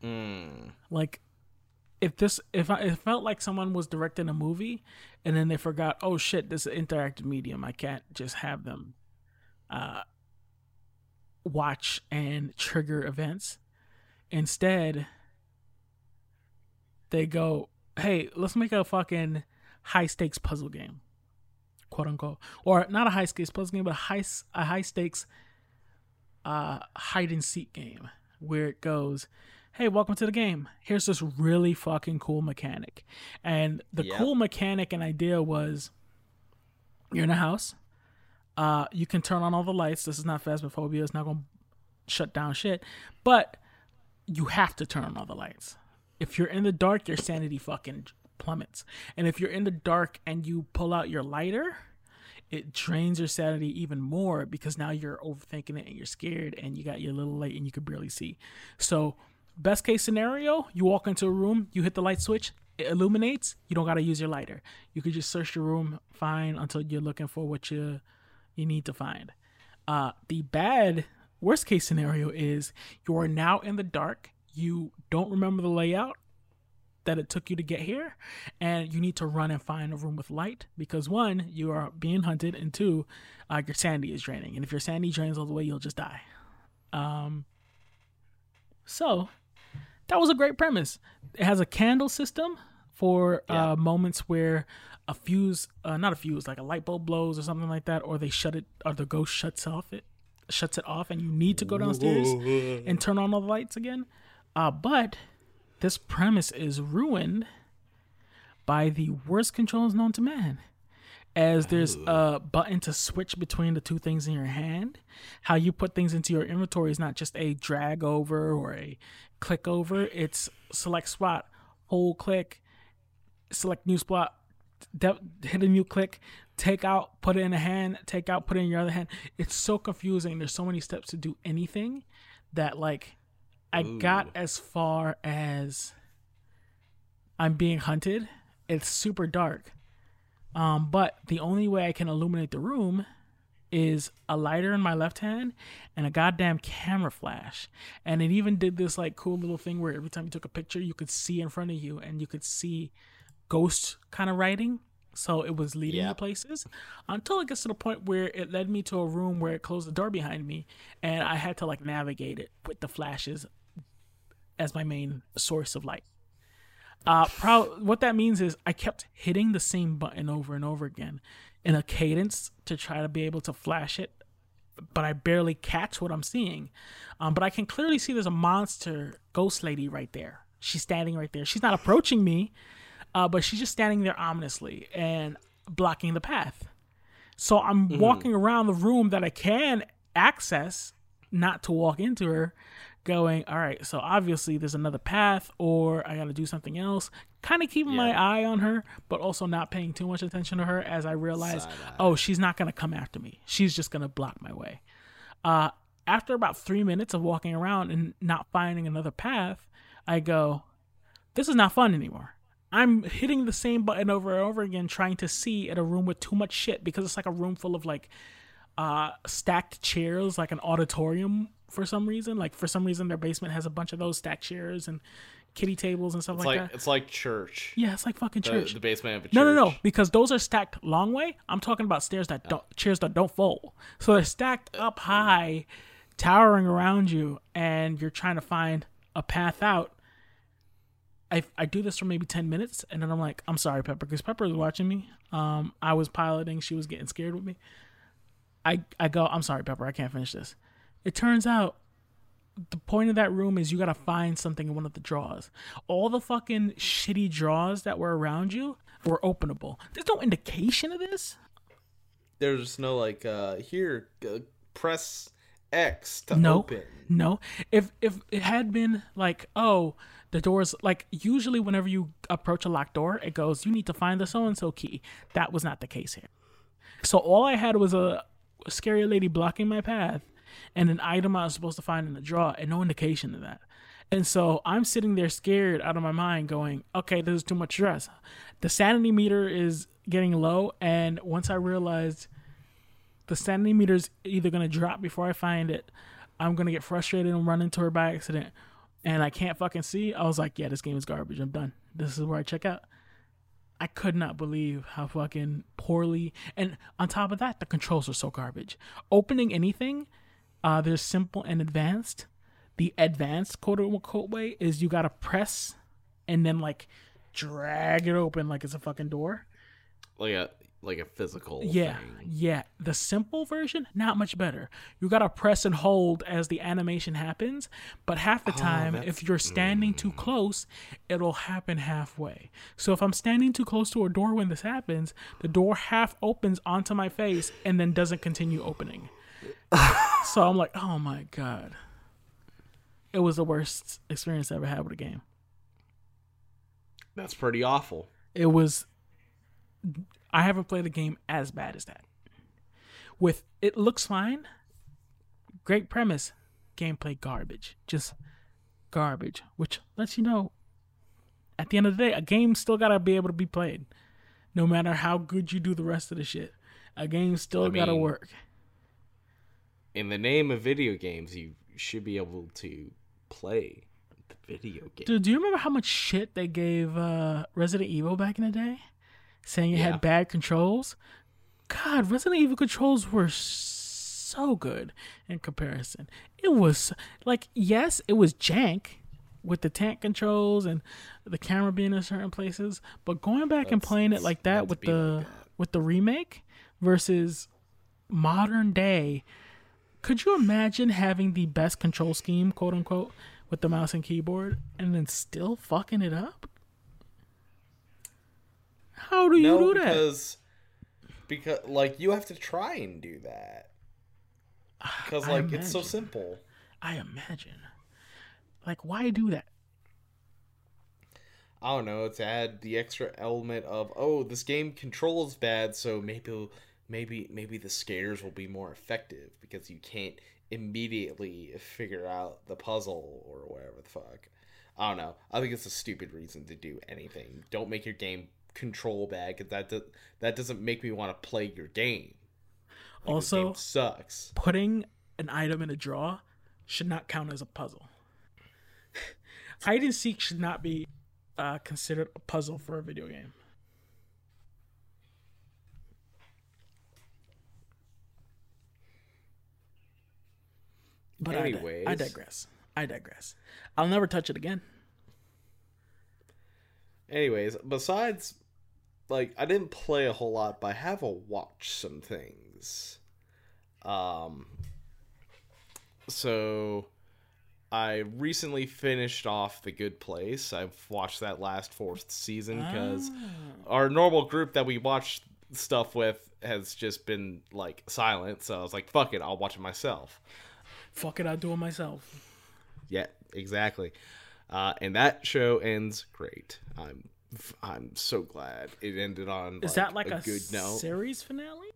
Mm. like if this if I it felt like someone was directing a movie and then they forgot oh shit this is an interactive medium I can't just have them uh watch and trigger events instead they go hey let's make a fucking high stakes puzzle game quote unquote or not a high stakes puzzle game but a high a high stakes uh hide and seek game where it goes hey, welcome to the game. Here's this really fucking cool mechanic. And the cool mechanic and idea was you're in a house. Uh, you can turn on all the lights. This is not phasmophobia. It's not to shut down shit. But you have to turn on all the lights. If you're in the dark, your sanity fucking plummets. And if you're in the dark and you pull out your lighter, it drains your sanity even more because now you're overthinking it and you're scared and you got your little light and you can barely see. So, best case scenario, you walk into a room, you hit the light switch, it illuminates, you don't got to use your lighter. You could just search your room fine until you're looking for what you you need to find. Uh, the bad worst case scenario is you are now in the dark, you don't remember the layout that it took you to get here and you need to run and find a room with light because one you are being hunted and two uh, your sanity is draining and if your sanity drains all the way you'll just die um so that was a great premise. It has a candle system for Yeah. uh, moments where a fuse, uh, not a fuse, like a light bulb blows or something like that, or they shut it, or the ghost shuts off it, shuts it off, and you need to go downstairs and turn on all the lights again. Uh, but this premise is ruined by the worst controls known to man. As there's a button to switch between the two things in your hand, how you put things into your inventory is not just a drag over or a click over. It's select spot, hold click, select new spot, de- hit a new click, take out, put it in a hand, take out, put it in your other hand. It's so confusing. There's so many steps to do anything that like I got as far as I'm being hunted. It's super dark. Um, but the only way I can illuminate the room is a lighter in my left hand and a goddamn camera flash. And it even did this like cool little thing where every time you took a picture, you could see in front of you and you could see ghost kind of writing. So it was leading Yeah. to places until it gets to the point where it led me to a room where it closed the door behind me and I had to like navigate it with the flashes as my main source of light. Uh, pro- what that means is I kept hitting the same button over and over again in a cadence to try to be able to flash it, but I barely catch what I'm seeing. Um, but I can clearly see there's a monster ghost lady right there. She's standing right there. She's not approaching me, uh, but she's just standing there ominously and blocking the path. So I'm walking around the room that I can access, not to walk into her, going, all right, so obviously there's another path, or I got to do something else. Kind of keeping my eye on her, but also not paying too much attention to her as I realize, oh, she's not going to come after me. She's just going to block my way. Uh, after about three minutes of walking around and not finding another path, I go, this is not fun anymore. I'm hitting the same button over and over again, trying to see at a room with too much shit because it's like a room full of like uh, stacked chairs, like an auditorium for some reason. Like for some reason, their basement has a bunch of those stacked chairs and kitty tables and stuff It's like, like that. it's like church. Yeah, it's like fucking The, church. the basement of a church. No, no, no, because those are stacked long way. I'm talking about stairs that don't chairs that don't fold. So they're stacked up high, towering around you, and you're trying to find a path out. I I do this for maybe ten minutes, and then I'm like, I'm sorry, Pepper, because Pepper was watching me. Um, I was piloting. She was getting scared with me. I I go, I'm sorry, Pepper, I can't finish this. It turns out the point of that room is you gotta find something in one of the drawers. All the fucking shitty drawers that were around you were openable. There's no indication of this. There's no like uh here uh, press X to No, open. no. If if it had been like, oh, the doors like usually whenever you approach a locked door, it goes, you need to find the so and so key. That was not the case here. So all I had was a, a scary lady blocking my path and an item I was supposed to find in the drawer, and no indication of that. And so I'm sitting there scared out of my mind, going, okay, this is too much stress. The sanity meter is getting low, and once I realized the sanity meter's either gonna drop before I find it, I'm gonna get frustrated and run into her by accident, and I can't fucking see. I was like, yeah, this game is garbage. I'm done. This is where I check out. I could not believe how fucking poorly, and on top of that, the controls are so garbage. Opening anything, uh, there's simple and advanced. The advanced quote unquote way is you gotta press and then like drag it open like it's a fucking door. Like a like a physical Yeah, thing. yeah. The simple version, not much better. You gotta press and hold as the animation happens, but half the time, that's- if you're standing too close, it'll happen halfway. So if I'm standing too close to a door when this happens, the door half opens onto my face and then doesn't continue opening. so I'm like, oh my god. It was the worst experience I ever had with a game. That's pretty awful. It was. I haven't played a game as bad as that. With it looks fine, great premise, gameplay garbage, just garbage. Which lets you know, at the end of the day, a game still gotta be able to be played, no matter how good you do the rest of the shit. A game still I gotta mean, work. In the name of video games, you should be able to play the video game. Dude, do you remember how much shit they gave uh, Resident Evil back in the day? Saying it Yeah. had bad controls? God, Resident Evil controls were so good in comparison. It was like, yes, it was jank, with the tank controls and the camera being in certain places. But going back and playing it like that with the like that. with the remake versus modern day, could you imagine having the best control scheme, quote unquote, with the mouse and keyboard, and then still fucking it up? How do you no, do that? because because like you have to try and do that because like it's so simple. I imagine. Like, why do that? I don't know. To add the extra element of oh, this game controls bad, so maybe maybe maybe the scares will be more effective because you can't immediately figure out the puzzle or whatever the fuck. I don't know. I think it's a stupid reason to do anything. Don't make your game control bad because that do- that doesn't make me want to play your game. Like, Also- game sucks. Putting an item in a draw should not count as a puzzle. Hide and seek should not be uh, considered a puzzle for a video game. But I di- I, digress. I digress. I'll never touch it again. Anyways, besides, like, I didn't play a whole lot, but I have a watch some things. Um, so I recently finished off The Good Place. I've watched that last fourth season because our normal group that we watch stuff with has just been like silent. So I was like, "Fuck it, I'll watch it myself." Fuck it, I'll do it myself. Yeah, exactly. Uh, and that show ends great. I'm I'm so glad it ended on. Is that like a, good note? series finale?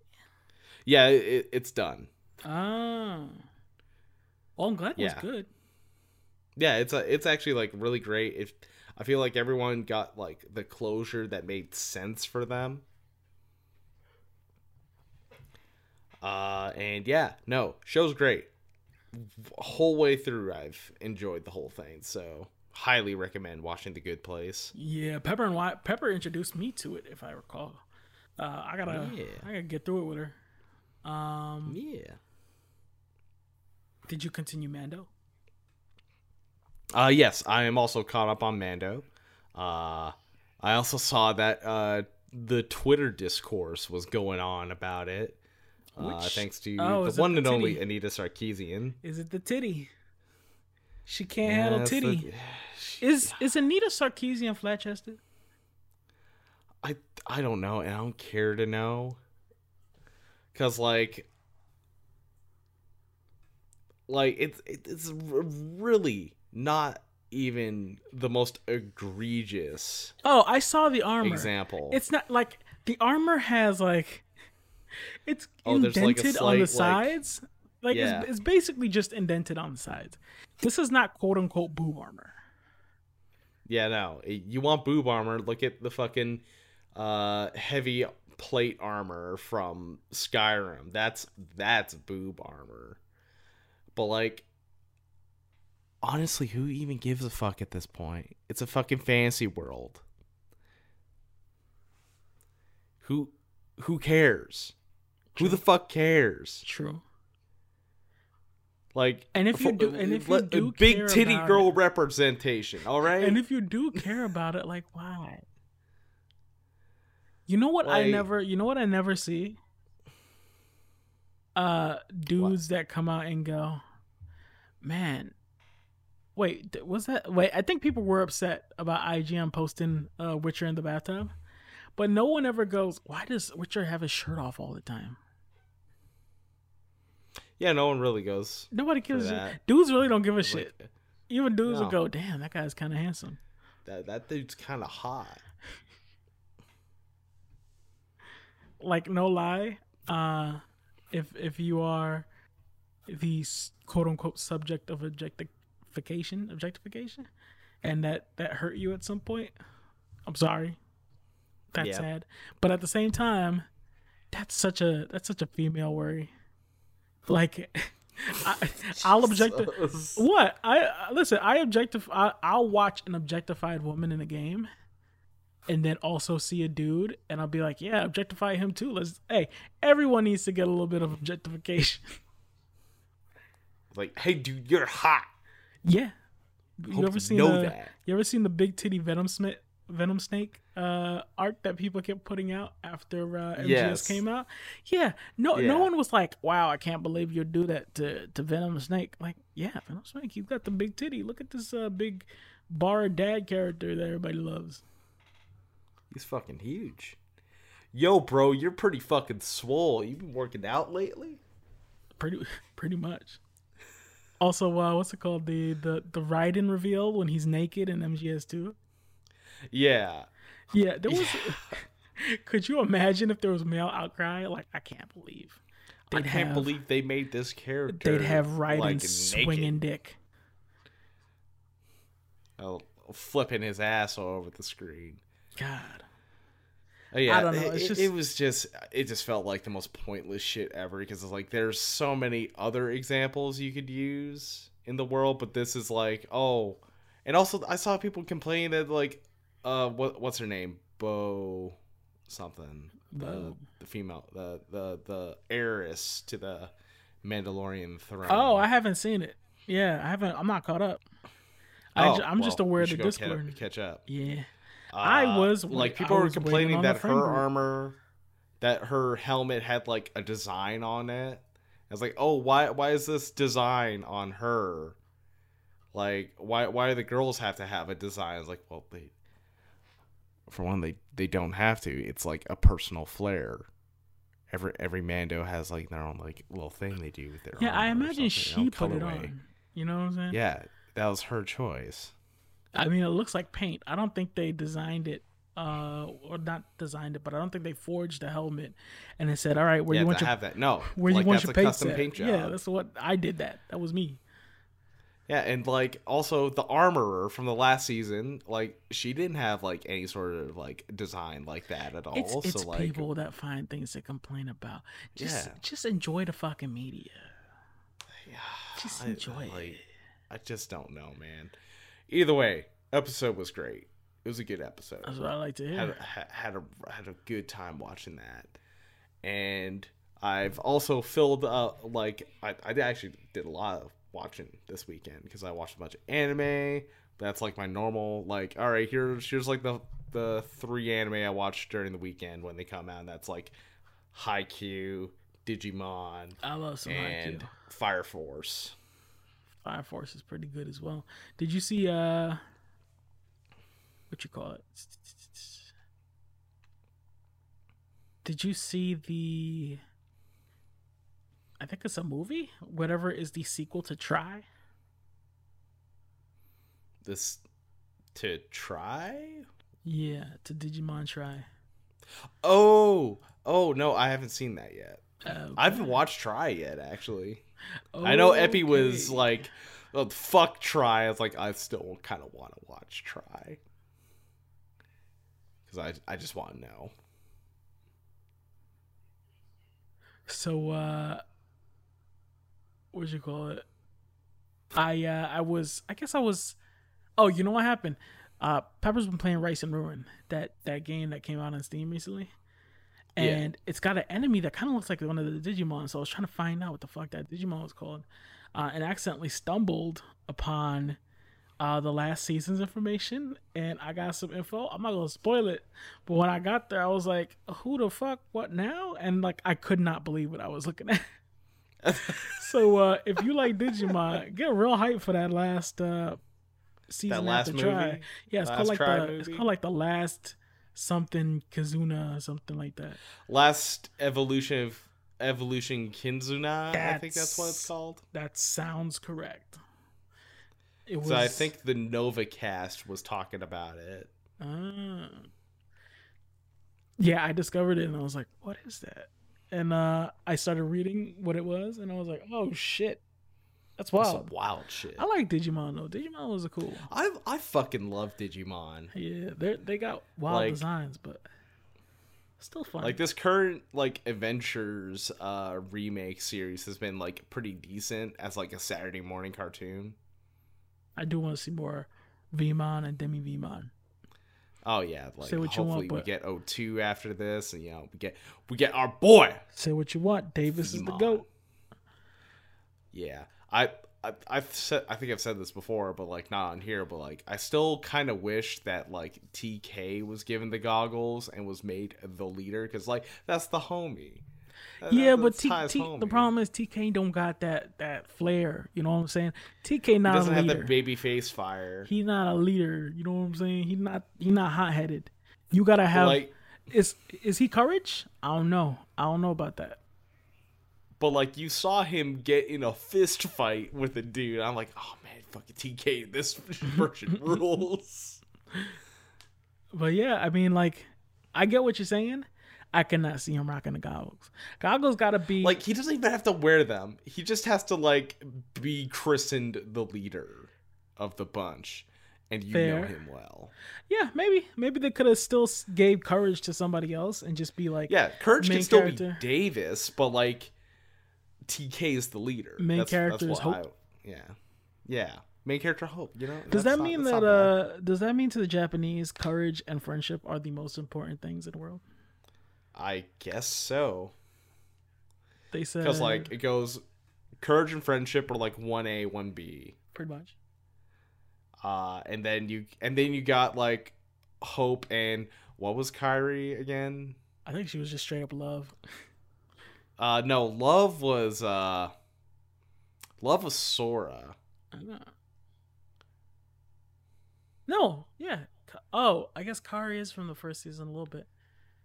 Yeah, it, it's done. Oh. Well, I'm glad it Yeah. was good. Yeah, it's a it's actually like really great. If I feel like everyone got like the closure that made sense for them. Uh, and yeah, no, show's great. Whole way through, I've enjoyed the whole thing. So highly recommend watching The Good Place. Yeah, Pepper and Wyatt, Pepper introduced me to it, if I recall. Uh, I gotta, Yeah. I gotta get through it with her. Um, Yeah. did you continue Mando? Uh, yes, I am also caught up on Mando. Uh, I also saw that uh, the Twitter discourse was going on about it. Uh, thanks to oh, the one the and only? Anita Sarkeesian. Is it the titty? She can't handle titty. the- Is is Anita Sarkeesian flat chested? I I don't know, and I don't care to know. Cause like, like it's it's really not even the most egregious Oh, I saw the armor. example. It's not like the armor has like it's Oh, there's, like, indented on the slight, like- sides. Like, Yeah. it's, it's basically just indented on the sides. This is not quote unquote boob armor. Yeah, no. You want boob armor? Look at the fucking uh, heavy plate armor from Skyrim. That's that's boob armor. But like, honestly, who even gives a fuck at this point? It's a fucking fantasy world. Who who cares? Who the fuck cares? True. Like, And if you do- and if you do big titty girl it- representation, all right? And if you do care about it, like why? You know what I never you know what I never see? Uh dudes that come out and go, Man, wait, was that wait, I think people were upset about IGN posting uh Witcher in the bathtub. But no one ever goes, Why does Witcher have his shirt off all the time? Yeah, no one really goes. Nobody gives a Dudes really don't give a like, shit. Even dudes will go, Damn, that guy's kinda handsome. that that dude's kind of hot. like no lie uh if if you are the quote unquote subject of objectification objectification and that that hurt you at some point i'm sorry that's Yeah. sad but at the same time that's such a that's such a female worry like I, i'll objectify what I listen. I objectif. I, I'll watch an objectified woman in a game, and then also see a dude, and I'll be like, "Yeah, objectify him too." Let's. Hey, everyone needs to get a little bit of objectification. Like, hey, dude, you're hot. yeah, You Hope ever seen know the, that. You ever seen the big titty venom snake venom snake uh art that people kept putting out after uh MGS Yes. came out? Yeah. No Yeah. no one was like, Wow, I can't believe you'd do that to, to Venom Snake. Like, yeah, Venom Snake, you've got the big titty. Look at this uh big bar dad character that everybody loves. He's fucking huge. Yo, bro, you're pretty fucking swole. You been working out lately? Pretty pretty much. Also, uh, what's it called? The the the Raiden reveal when he's naked in MGS two. Yeah. Yeah, there was. could you imagine if there was male outcry? Like, I can't believe. I can't have, believe they made this character. they'd have Raiden like, swinging naked. dick. Oh, flipping his ass all over the screen. God, Oh, yeah, I don't know, It, just- it was just it just felt like the most pointless shit ever because it's like there's so many other examples you could use in the world, but this is like oh, and also I saw people complaining that like uh what what's her name Bo something the the female the the the heiress to the Mandalorian throne. Oh, I haven't seen it. Yeah, I haven't. I'm not caught up. I Oh, ju- I'm just aware of the Discord. catch, catch up. Yeah, I Uh, was- like people were was complaining that her group. armor, that her helmet had like a design on it. I was like, oh, why why is this design on her? Like, why why do the girls have to have a design? I was like, well, they for one they they don't have to. It's like a personal flair. Every every Mando has like their own like little thing they do with their yeah. I imagine she put it colorway. on. You know what I'm saying? Yeah, that was her choice. I mean, it looks like paint. I don't think they designed it, uh, or not designed it, but I don't think they forged the helmet and they said, "All right, where yeah, you want to your have that. No, where like, you want your a paint custom set?" paint job. Yeah, that's what I did. That that was me. Yeah, and like also the armorer from the last season, like she didn't have like any sort of like design like that at all. It's it's so like, people that find things to complain about. Just Yeah. just enjoy the fucking media. yeah, Just I- enjoy like, it. I just don't know, man. Either way, episode was great. It was a good episode. That's what I like to hear. had a, had a had a good time watching that, and I've also filled up like I, I actually did a lot of watching this weekend because I watched a bunch of anime. That's like my normal like all right here's here's like the the three anime I watched during the weekend when they come out. And that's like Haikyuu, Digimon, I love some and Haikyuu. Fire Force. Fire Force is pretty good as well. Did you see uh what you call it? Did you see the I think it's a movie? Whatever is the sequel to Tri? This to try. Yeah, to Digimon Tri. Oh, oh no, I haven't seen that yet. Uh, I haven't watched Tri yet, actually. I know Epi was like, well, "Fuck Tri." I was like, I still kind of want to watch Tri because I I just want to know. So uh what you call it? I uh I was I guess I was oh, you know what happened? Uh Pepper's been playing Rice and Ruin, that that game that came out on Steam recently. Yeah. And it's got an enemy that kind of looks like one of the Digimon, so I was trying to find out what the fuck that Digimon was called. Uh, and accidentally stumbled upon uh, the last season's information, and I got some info. I'm not gonna spoil it, but when I got there, I was like, "Who the fuck? What now?" And like, I could not believe what I was looking at. so uh, if you like Digimon, get real hype for that last uh, season. last after Tri. movie? Yeah, it's Last called like Tri the it's called like the last something Kazuna or something like that. Last evolution of evolution Kinzuna, I think that's what it's called. That sounds correct. It was. So I think the Nova Cast was talking about it. Ah. Yeah, I discovered it and I was like, "What is that?" And uh, I started reading what it was, and I was like, "Oh shit, that's That's wild." some wild shit. I like Digimon though. Digimon was a cool. I I fucking love Digimon. Yeah, they they got wild Like- designs, but still fun. Like this current like Adventures uh remake series has been like pretty decent as like a Saturday morning cartoon. I do want to see more Veemon and Demi Veemon. Oh yeah, like Say what you hopefully want, we get O2 after this, and you know we get we get our boy. Say what you want. Davis is the goat. Yeah, I I, I've said I think I've said this before, but like not on here. But like I still kind of wish that like TK was given the goggles and was made the leader because like that's the homie. Yeah, that's but T, T, the problem is TK don't got that that flair. You know what I'm saying? TK not he doesn't a have leader. that baby face fire. He not a leader. You know what I'm saying? He not he not hot headed. You gotta have. like, is is he courage? I don't know. I don't know about that. but like you saw him get in a fist fight with a dude. I'm like, oh man, fucking TK, this version rules. But yeah, I mean, like, I get what you're saying. I cannot see him rocking the goggles. Goggles gotta be Like he doesn't even have to wear them. He just has to like be christened the leader of the bunch, and you know him well. yeah, maybe maybe they could have still gave courage to somebody else and just be like, Yeah, Courage can still character. be Davis, but like TK is the leader. Main That's- character that's is Hope. I- yeah, yeah. Main character Hope. You know. Does that mean that uh does that mean to the Japanese courage and friendship are the most important things in the world? I guess so. They said Because like it goes, courage and friendship are like one A, one B. pretty much. Uh, and then you and then you got like Hope and what was Kari again? I think she was just straight up love. Uh, no, Love was uh, Love was Sora. I don't know. No, yeah. Oh, I guess Kari is from the first season a little bit.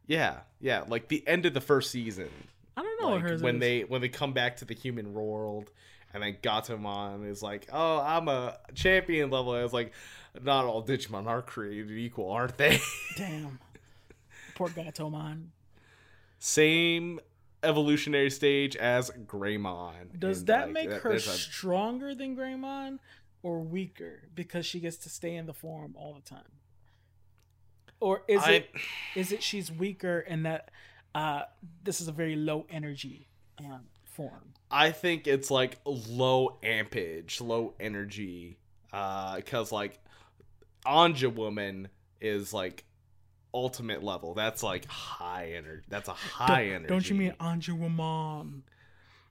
Yeah, yeah, like the end of the first season. I don't know like what hers when is. they when they come back to the human world and then Gatomon is like, "Oh, I'm a champion level." I was like, "Not all Digimon are created equal, aren't they?" Damn. Poor Gatomon. Same evolutionary stage as Greymon. Does And, that like, make that- her a- stronger than Greymon or weaker because she gets to stay in the form all the time? Or is I- it is it she's weaker and that uh this is a very low energy um, form? I think it's like low ampage, low energy. Uh, because like Angewomon is like ultimate level. That's like high energy. That's a high Don't- energy. Don't you mean Angewomon?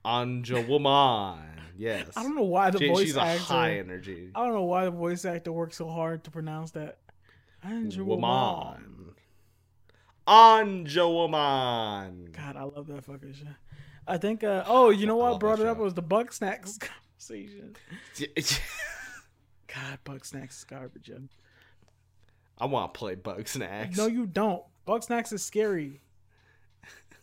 Anja Woman? Yes. I don't know why the She- voice she's a actor. high energy. I don't know why the voice actor works so hard to pronounce that. Woman. Woman. God, I love that fucking shit. I think. Uh, oh, you know I what love brought it up show. was the Bugsnax conversation. God, Bugsnax is garbage. Jen. I want to play Bugsnax. No, you don't. Bugsnax is scary.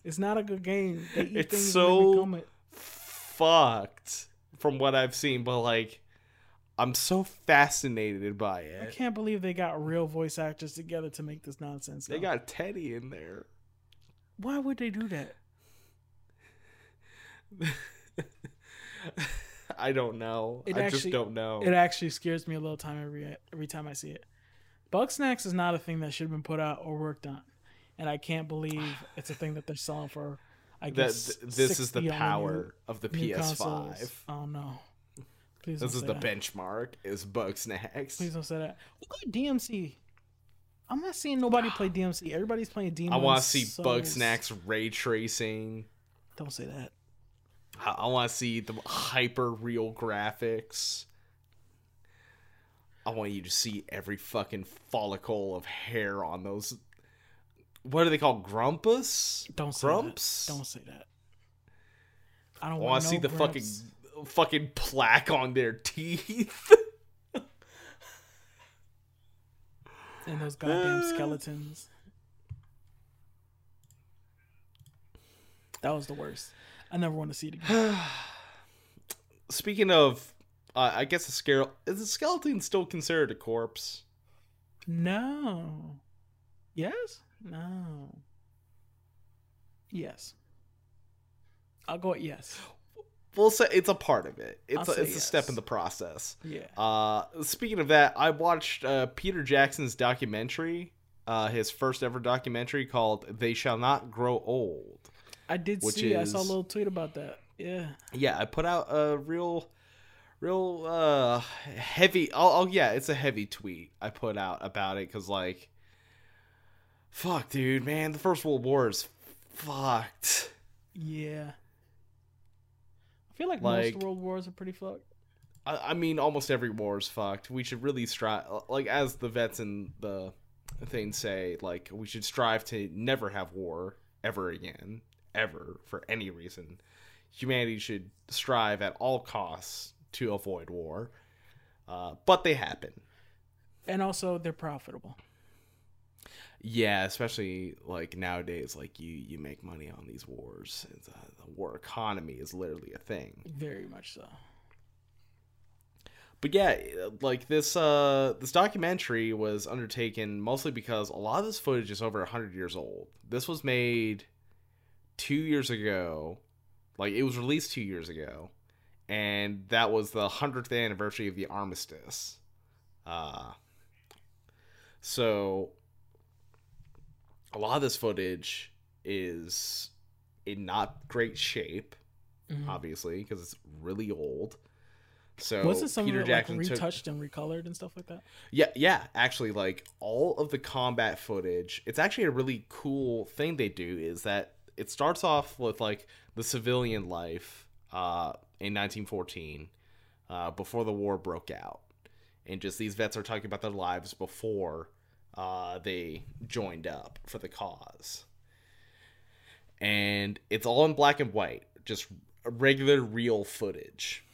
It's not a good game. It's so- and they become it. fucked from what I've seen, but like I'm so fascinated by it. I can't believe they got real voice actors together to make this nonsense. They got Teddy in there. Why would they do that? I don't know. It I actually- just don't know. It actually scares me a little time every every time I see it. Bugsnax is not a thing that should have been put out or worked on, and I can't believe it's a thing that they're selling for. I that guess th- this is the 60 on power of the new, new PS5. consoles. Oh no! Please This is the that. benchmark. Is Bugsnax. Please don't say that. Who got DMC? I'm not seeing nobody play DMC. Everybody's playing DMC. I want to see Bug Snacks ray tracing. Don't say that. I, I want to see the hyper real graphics. I want you to see every fucking follicle of hair on those. What are they called? Grumpus? Don't say Grumps? that. Don't say that. I don't I want to to see the fucking fucking plaque on their teeth. and those goddamn skeletons. That was the worst. I never want to see it again. Speaking of, uh, I guess a scale is a skeleton still considered a corpse? no. Yes? No. Yes. I'll go with yes. We'll say it's a part of it. It's I'll a, it's a step in the process. Yeah. Uh, speaking of that, I watched uh, Peter Jackson's documentary, uh, his first ever documentary called "They Shall Not Grow Old." I did see. I saw a little tweet about that. Yeah. Yeah, I put out a real, real uh heavy. Oh, oh yeah, it's a heavy tweet I put out about it because like, fuck, dude, man, the First World War is fucked. Yeah. I feel like, Like- most world wars are pretty fucked. I, I mean, almost every war is fucked. We should really strive, like as the vets in the thing say, like we should strive to never have war ever again, ever for any reason. Humanity should strive at all costs to avoid war, uh, but they happen. And also, they're profitable. Yeah, especially like nowadays, like you you make money on these wars. It's, uh, the war economy is literally a thing. Very much so. But yeah, like this uh this documentary was undertaken mostly because a lot of this footage is over 100 years old. This was made 2 years ago. Like it was released 2 years ago. And that was the 100th anniversary of the armistice. Uh so a lot of this footage is in not great shape, Mhm. obviously, because it's really old. So Was it some Peter of it, like Jackson took- retouched and recolored and stuff like that? yeah, yeah. Actually, like all of the combat footage, it's actually a really cool thing they do. Is that it starts off with like the civilian life uh, in 1914, uh, before the war broke out, and just these vets are talking about their lives before uh, they joined up for the cause. And it's all in black and white, just regular, real footage.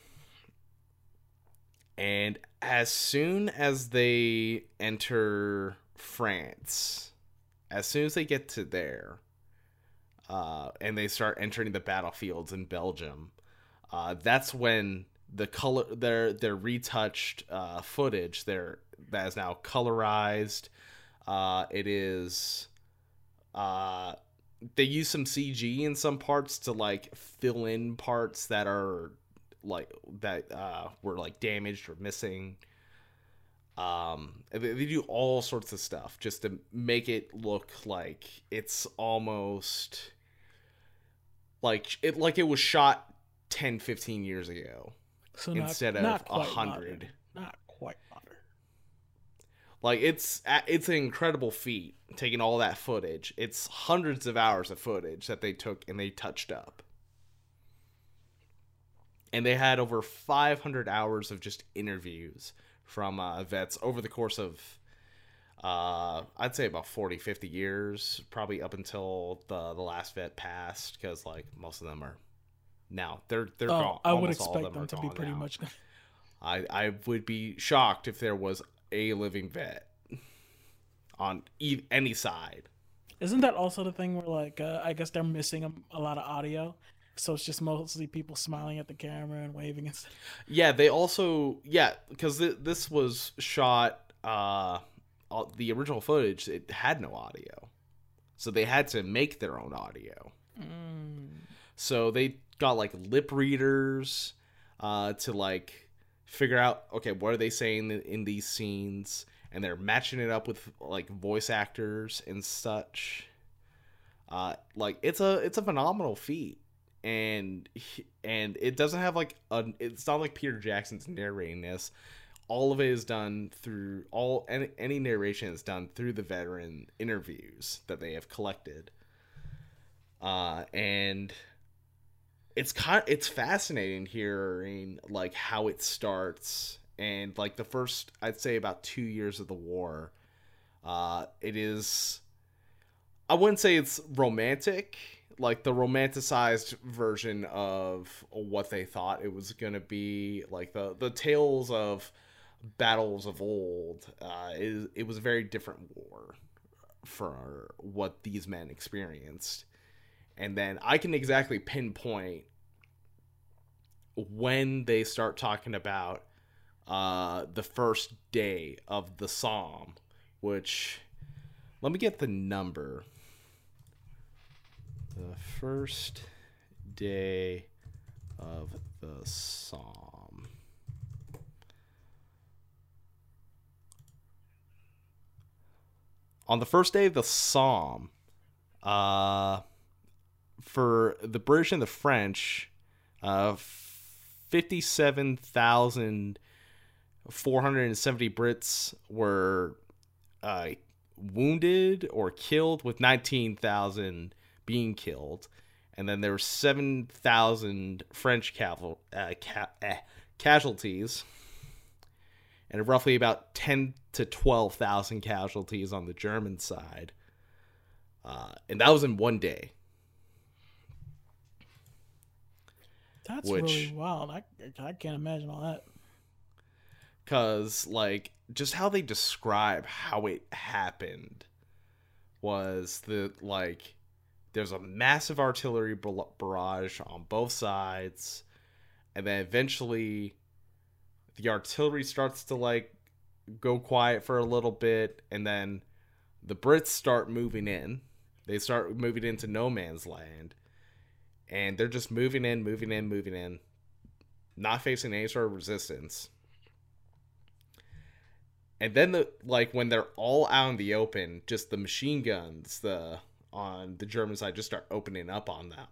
And as soon as they enter France, as soon as they get to there, uh, and they start entering the battlefields in Belgium, uh, that's when the color their their retouched uh, footage there that is now colorized. Uh, it is uh, they use some CG in some parts to like fill in parts that are like that uh were like damaged or missing um they, they do all sorts of stuff just to make it look like it's almost like it like it was shot 10 15 years ago So Instead of not 100. modern. Not. Like it's it's an incredible feat taking all that footage it's hundreds of hours of footage that they took and they touched up and they had over 500 hours of just interviews from uh, vets over the course of uh, i'd say about 40 50 years probably up until the the last vet passed because like most of them are now they're they're Oh, gone I would Almost all of expect them are to be pretty now. much. I, I would be shocked if there was a living vet on e- any side. Isn't that also the thing where like uh, I guess they're missing a, a lot of audio, so it's just mostly people smiling at the camera and waving and stuff. Yeah, they also yeah because th- this was shot. Uh, all- the original footage it had no audio, so they had to make their own audio. Mm. So they got like lip readers uh, to like figure out okay what are they saying in, these scenes, and they're matching it up with like voice actors and such. Uh, like it's a it's a phenomenal feat, and and it doesn't have like a it's not like Peter Jackson's narrating this. All of it is done through all any, any narration is done through the veteran interviews that they have collected uh, and it's kind it's fascinating hearing like how it starts and like the first I'd say about two years of the war. Uh, it is I wouldn't say it's romantic, like the romanticized version of what they thought it was gonna be, like the the tales of battles of old. Uh, it, it was a very different war for what these men experienced and then I can exactly pinpoint when they start talking about uh, the first day of the Somme, which let me get the number. The first day of the Somme. On the first day of the Somme, uh, for the British and the French, uh, 57,470 Brits were uh, wounded or killed, with 19,000 being killed. And then there were 7,000 French caval- uh, ca- eh, casualties, and roughly about ten to twelve thousand casualties on the German side, uh, and that was in one day. That's Which- really wild. I I can't imagine all that. because like just how they describe how it happened was the like there's a massive artillery barrage on both sides and then eventually the artillery starts to like go quiet for a little bit and then the brits start moving in they start moving into no man's land and they're just moving in moving in moving in. Not facing any sort of resistance. And then the like when they're all out in the open just the machine guns the on the german side just start opening up on them.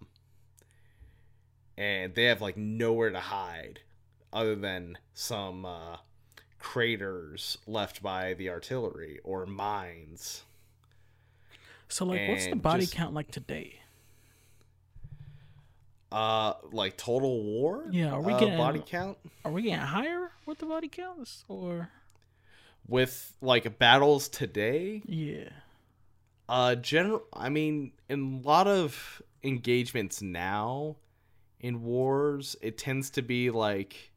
And they have like nowhere to hide other than some uh, craters left by the artillery or mines. So like, what's the body just- count like today? Uh like total war Yeah, are we uh, getting- body count Are we getting higher with the body counts or? with like battles today Yeah. Uh, general. I mean, in a lot of engagements now, in wars, it tends to be like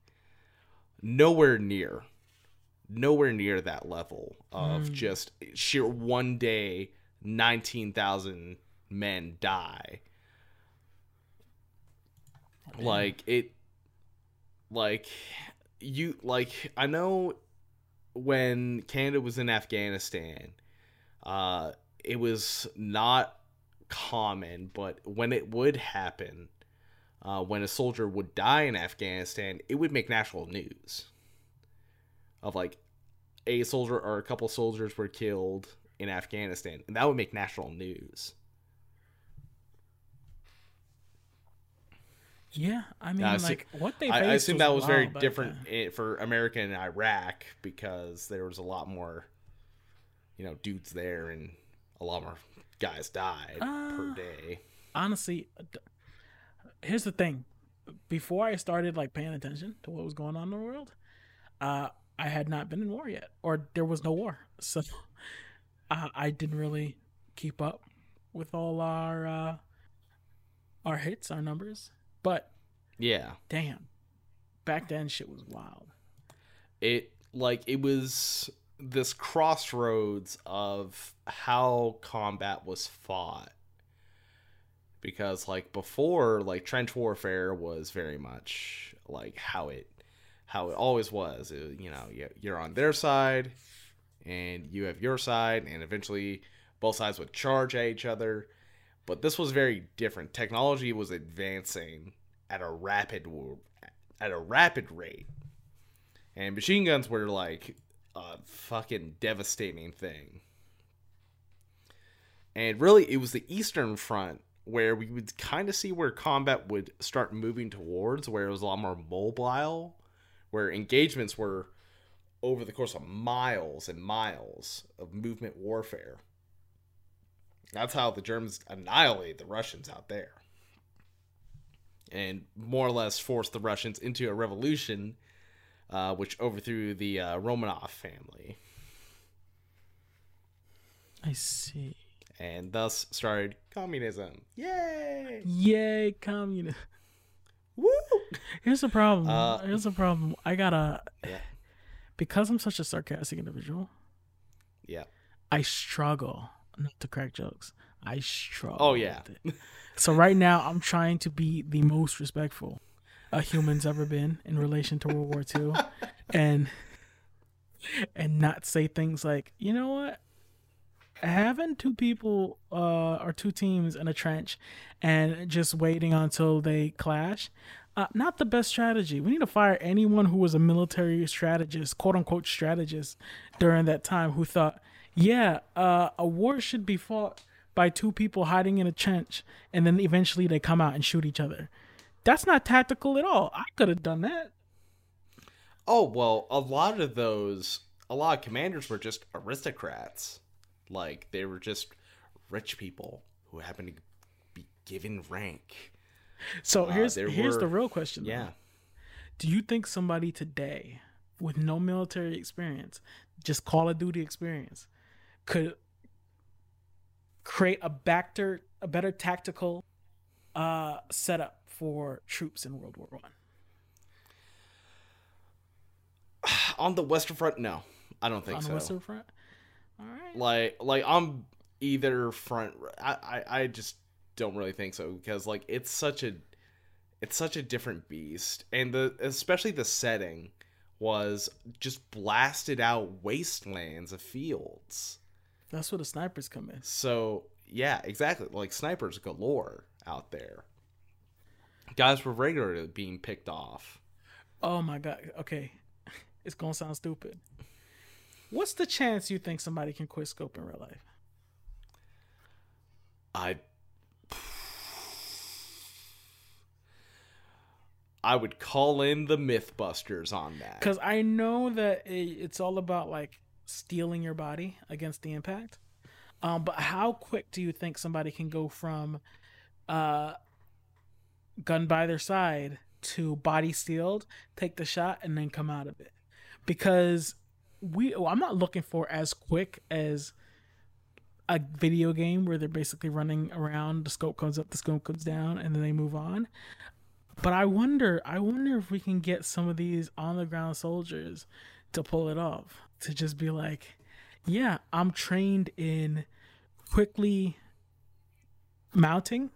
nowhere near, nowhere near that level of just sheer one day, nineteen thousand men die. Like it, like you like I know when Canada was in Afghanistan, uh, it was not common, but when it would happen, uh, when a soldier would die in Afghanistan, it would make national news. Of like, a soldier or a couple soldiers were killed in Afghanistan, and that would make national news. Yeah, I mean, I see- like what they. I, I assume that was very back different for America and Iraq because there was a lot more, you know, dudes there and a lot more guys died per Uh, day. Honestly, here's the thing: before I started like paying attention to what was going on in the world, uh, I had not been in war yet, or there was no war, so uh, I didn't really keep up with all our uh, our hits, our numbers. But Yeah. damn, back then shit was wild. it like it was this crossroads of how combat was fought because like before like trench warfare was very much like how it how it always was It- you know you- you're on their side and you have your side and eventually both sides would charge at each other but this was very different technology was advancing at a rapid at a rapid rate and machine guns were like a fucking devastating thing. And really, it was the Eastern Front where we would kind of see where combat would start moving towards, where it was a lot more mobile, where engagements were over the course of miles and miles of movement warfare. That's how the Germans annihilated the Russians out there. And more or less forced the Russians into a revolution uh, which overthrew the uh, Romanov family, I see. and thus started communism. Yay! Yay, communism. Woo! Here's the problem. Uh, Here's the problem. I gotta Yeah, because I'm such a sarcastic individual. yeah. I struggle not to crack jokes. I struggle. Oh, yeah. with it. So right now, I'm trying to be the most respectful a human's ever been in relation to World War II, and and not say things like, you know what, having two people uh, or two teams in a trench and just waiting until they clash. Uh, not the best strategy. We need to fire anyone who was a military strategist, quote unquote strategist, during that time who thought, yeah, uh, a war should be fought by two people hiding in a trench and then eventually they come out and shoot each other. That's not tactical at all. I could have done that. Oh well, a lot of those, a lot of commanders were just aristocrats. Like they were just rich people who happened to be given rank. So Uh, here's here's the real question. though. Yeah. Do you think somebody today with no military experience, just Call of Duty experience, could create a better a better tactical uh, setup for troops in World War One? On the Western Front, no, I don't think On so. the Western Front? All right. like like I'm either front I, I I just don't really think so because like it's such a it's such a different beast and the especially the setting was just blasted out wastelands of fields That's where the snipers come in. so yeah exactly like snipers galore out there guys were regularly being picked off Oh my god. Okay. It's gonna sound stupid. What's the chance you think somebody can quit scope in real life? I I would call in the Mythbusters on that. Because I know that it, it's all about like steeling your body against the impact. Um, but how quick do you think somebody can go from uh, gun by their side to body sealed, take the shot, and then come out of it? Because we, well, I'm not looking for as quick as a video game where they're basically running around. The scope comes up, the scope comes down, and then they move on. But I wonder, I wonder if we can get some of these on the ground soldiers to pull it off. To just be like, yeah, I'm trained in quickly mounting,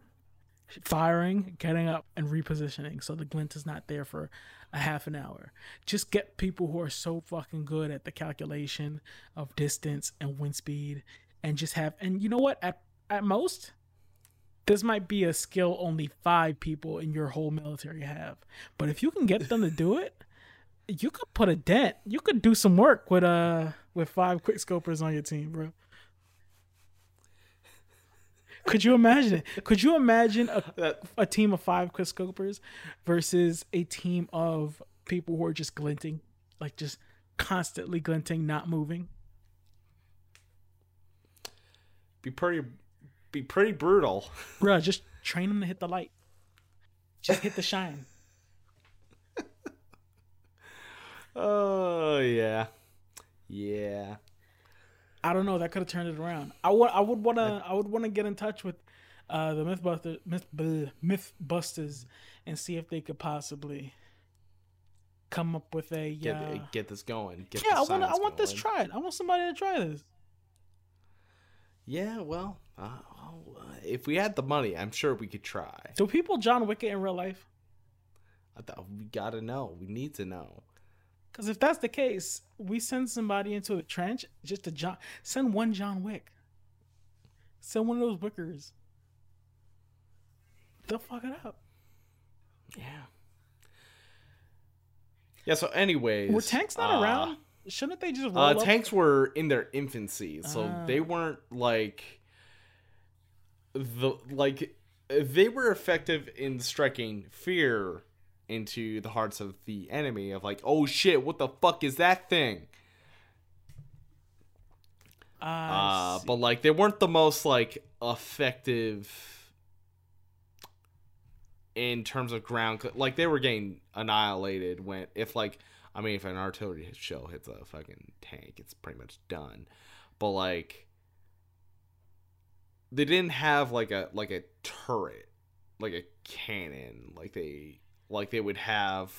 firing, getting up, and repositioning. So the glint is not there for a half an hour. Just get people who are so fucking good at the calculation of distance and wind speed, and just have. And you know what? At at most, this might be a skill only five people in your whole military have. But if you can get them to do it, you could put a dent. You could do some work with uh with five quick scopers on your team, bro. Could you imagine it? Could you imagine a, a team of five quick scopers versus a team of people who are just glinting, like just constantly glinting, not moving? Be pretty be pretty brutal. bro. just train them to hit the light. Just hit the shine. Oh yeah. Yeah. I don't know. That could have turned it around. I would. I would want to. I would want to get in touch with uh, the MythBusters, Myth, bleh, MythBusters, and see if they could possibly come up with a. Get uh, get this going. Get yeah, I want. I want this tried. I want somebody to try this. Yeah, well, uh, uh, if we had the money, I'm sure we could try. Do people John Wick it in real life? I thought we gotta know. We need to know. Because if that's the case, we send somebody into a trench just to John. Send one John Wick. Send one of those Wickers. They'll fuck it up. Yeah. Yeah. So, anyways, Were tanks not uh, around? Shouldn't they just roll Uh, up? tanks were in their infancy, so Ah. they weren't like the like they were effective in striking fear into the hearts of the enemy of like, oh shit, what the fuck is that thing? Uh, but like they weren't the most like effective in terms of ground. Like they were getting annihilated when if like I mean if an artillery shell hits a fucking tank, it's pretty much done. But like they didn't have like a like a turret, like a cannon, like they like they would have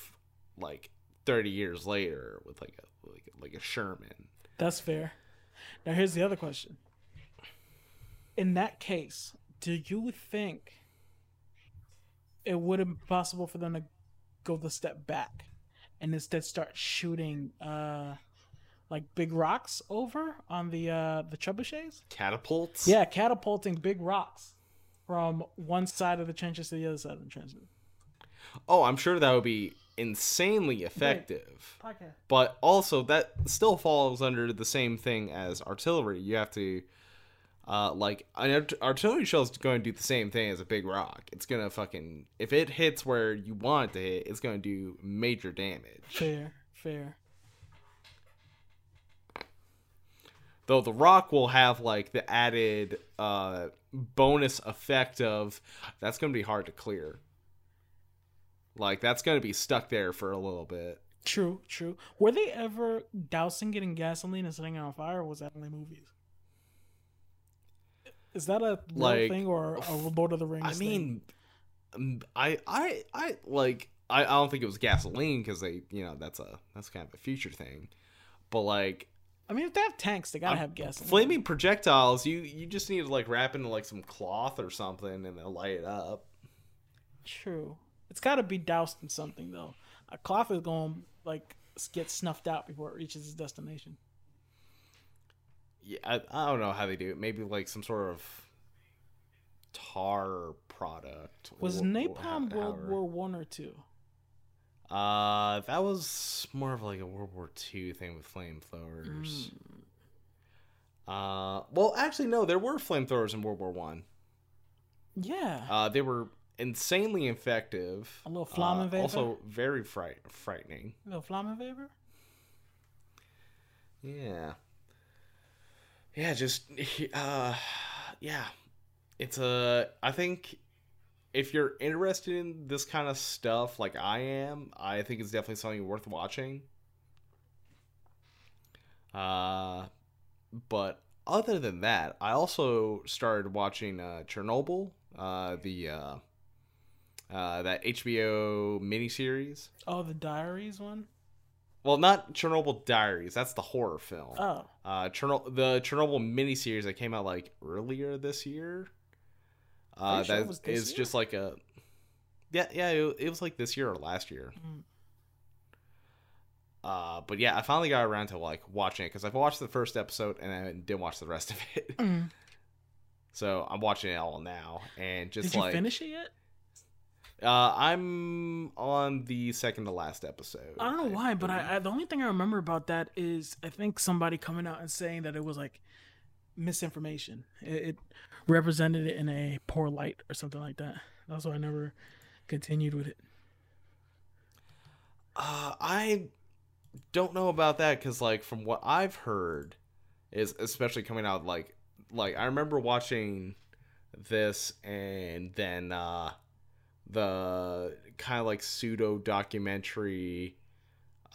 like thirty years later with like a like like a Sherman. That's fair. Now here's the other question. In that case, do you think it would have been possible for them to go the step back and instead start shooting uh like big rocks over on the uh the trebuchets? Catapults. Yeah, catapulting big rocks from one side of the trenches to the other side of the trenches. Oh, I'm sure that would be insanely effective. But also, that still falls under the same thing as artillery. You have to, uh, like, an art- artillery shell is going to do the same thing as a big rock. It's gonna fucking if it hits where you want it to hit, it's gonna do major damage. Fair, fair. Though the rock will have like the added uh bonus effect of that's gonna be hard to clear. Like that's gonna be stuck there for a little bit. True, true. Were they ever dousing it in gasoline and setting it on fire, or was that only movies? Is that a Like, thing or a Lord of the Rings? I mean, um, I I I like I, I don't think it was gasoline because they you know that's a that's kind of a future thing, but like I mean, if they have tanks, they gotta um, have gasoline. flaming projectiles, you you just need to like wrap into like some cloth or something and they'll light it up. True. It's got to be doused in something though. A cloth is going like get snuffed out before it reaches its destination. Yeah, I, I don't know how they do it. Maybe like some sort of tar product. Was or- or napalm how- World however- War One or two? Uh, that was more of like a World War Two thing with flamethrowers. Uh, well, actually, no, there were flamethrowers in World War One. Yeah. Uh, they were insanely effective. A little uh, Flammenwerfer? Also, very fright frightening. A little Flammenweber? Yeah. Yeah, just uh yeah. It's a I think if you're interested in this kind of stuff like I am, I think it's definitely something worth watching. Uh but other than that, I also started watching uh Chernobyl, uh the uh that HBO miniseries. Oh, the Diaries one. Well, not Chernobyl Diaries. That's the horror film. Oh, Uh, Chernobyl, the Chernobyl miniseries that came out like earlier this year. Uh, sure it that was this is year? just like a, yeah, yeah. It, it was like this year or last year. Mm. Uh, but yeah, I finally got around to like watching it because I've watched the first episode and I didn't watch the rest of it. Mm. so I'm watching it all now and just did you like finish it yet? Uh, I'm on the second to last episode. I don't know why, but. I, I the only thing I remember about that is I think somebody coming out and saying that it was like misinformation. It, it represented it in a poor light or something like that. That's why I never continued with it. Uh, I don't know about that because, like, from what I've heard, is especially coming out like, like I remember watching this and then uh, the kind of like pseudo documentary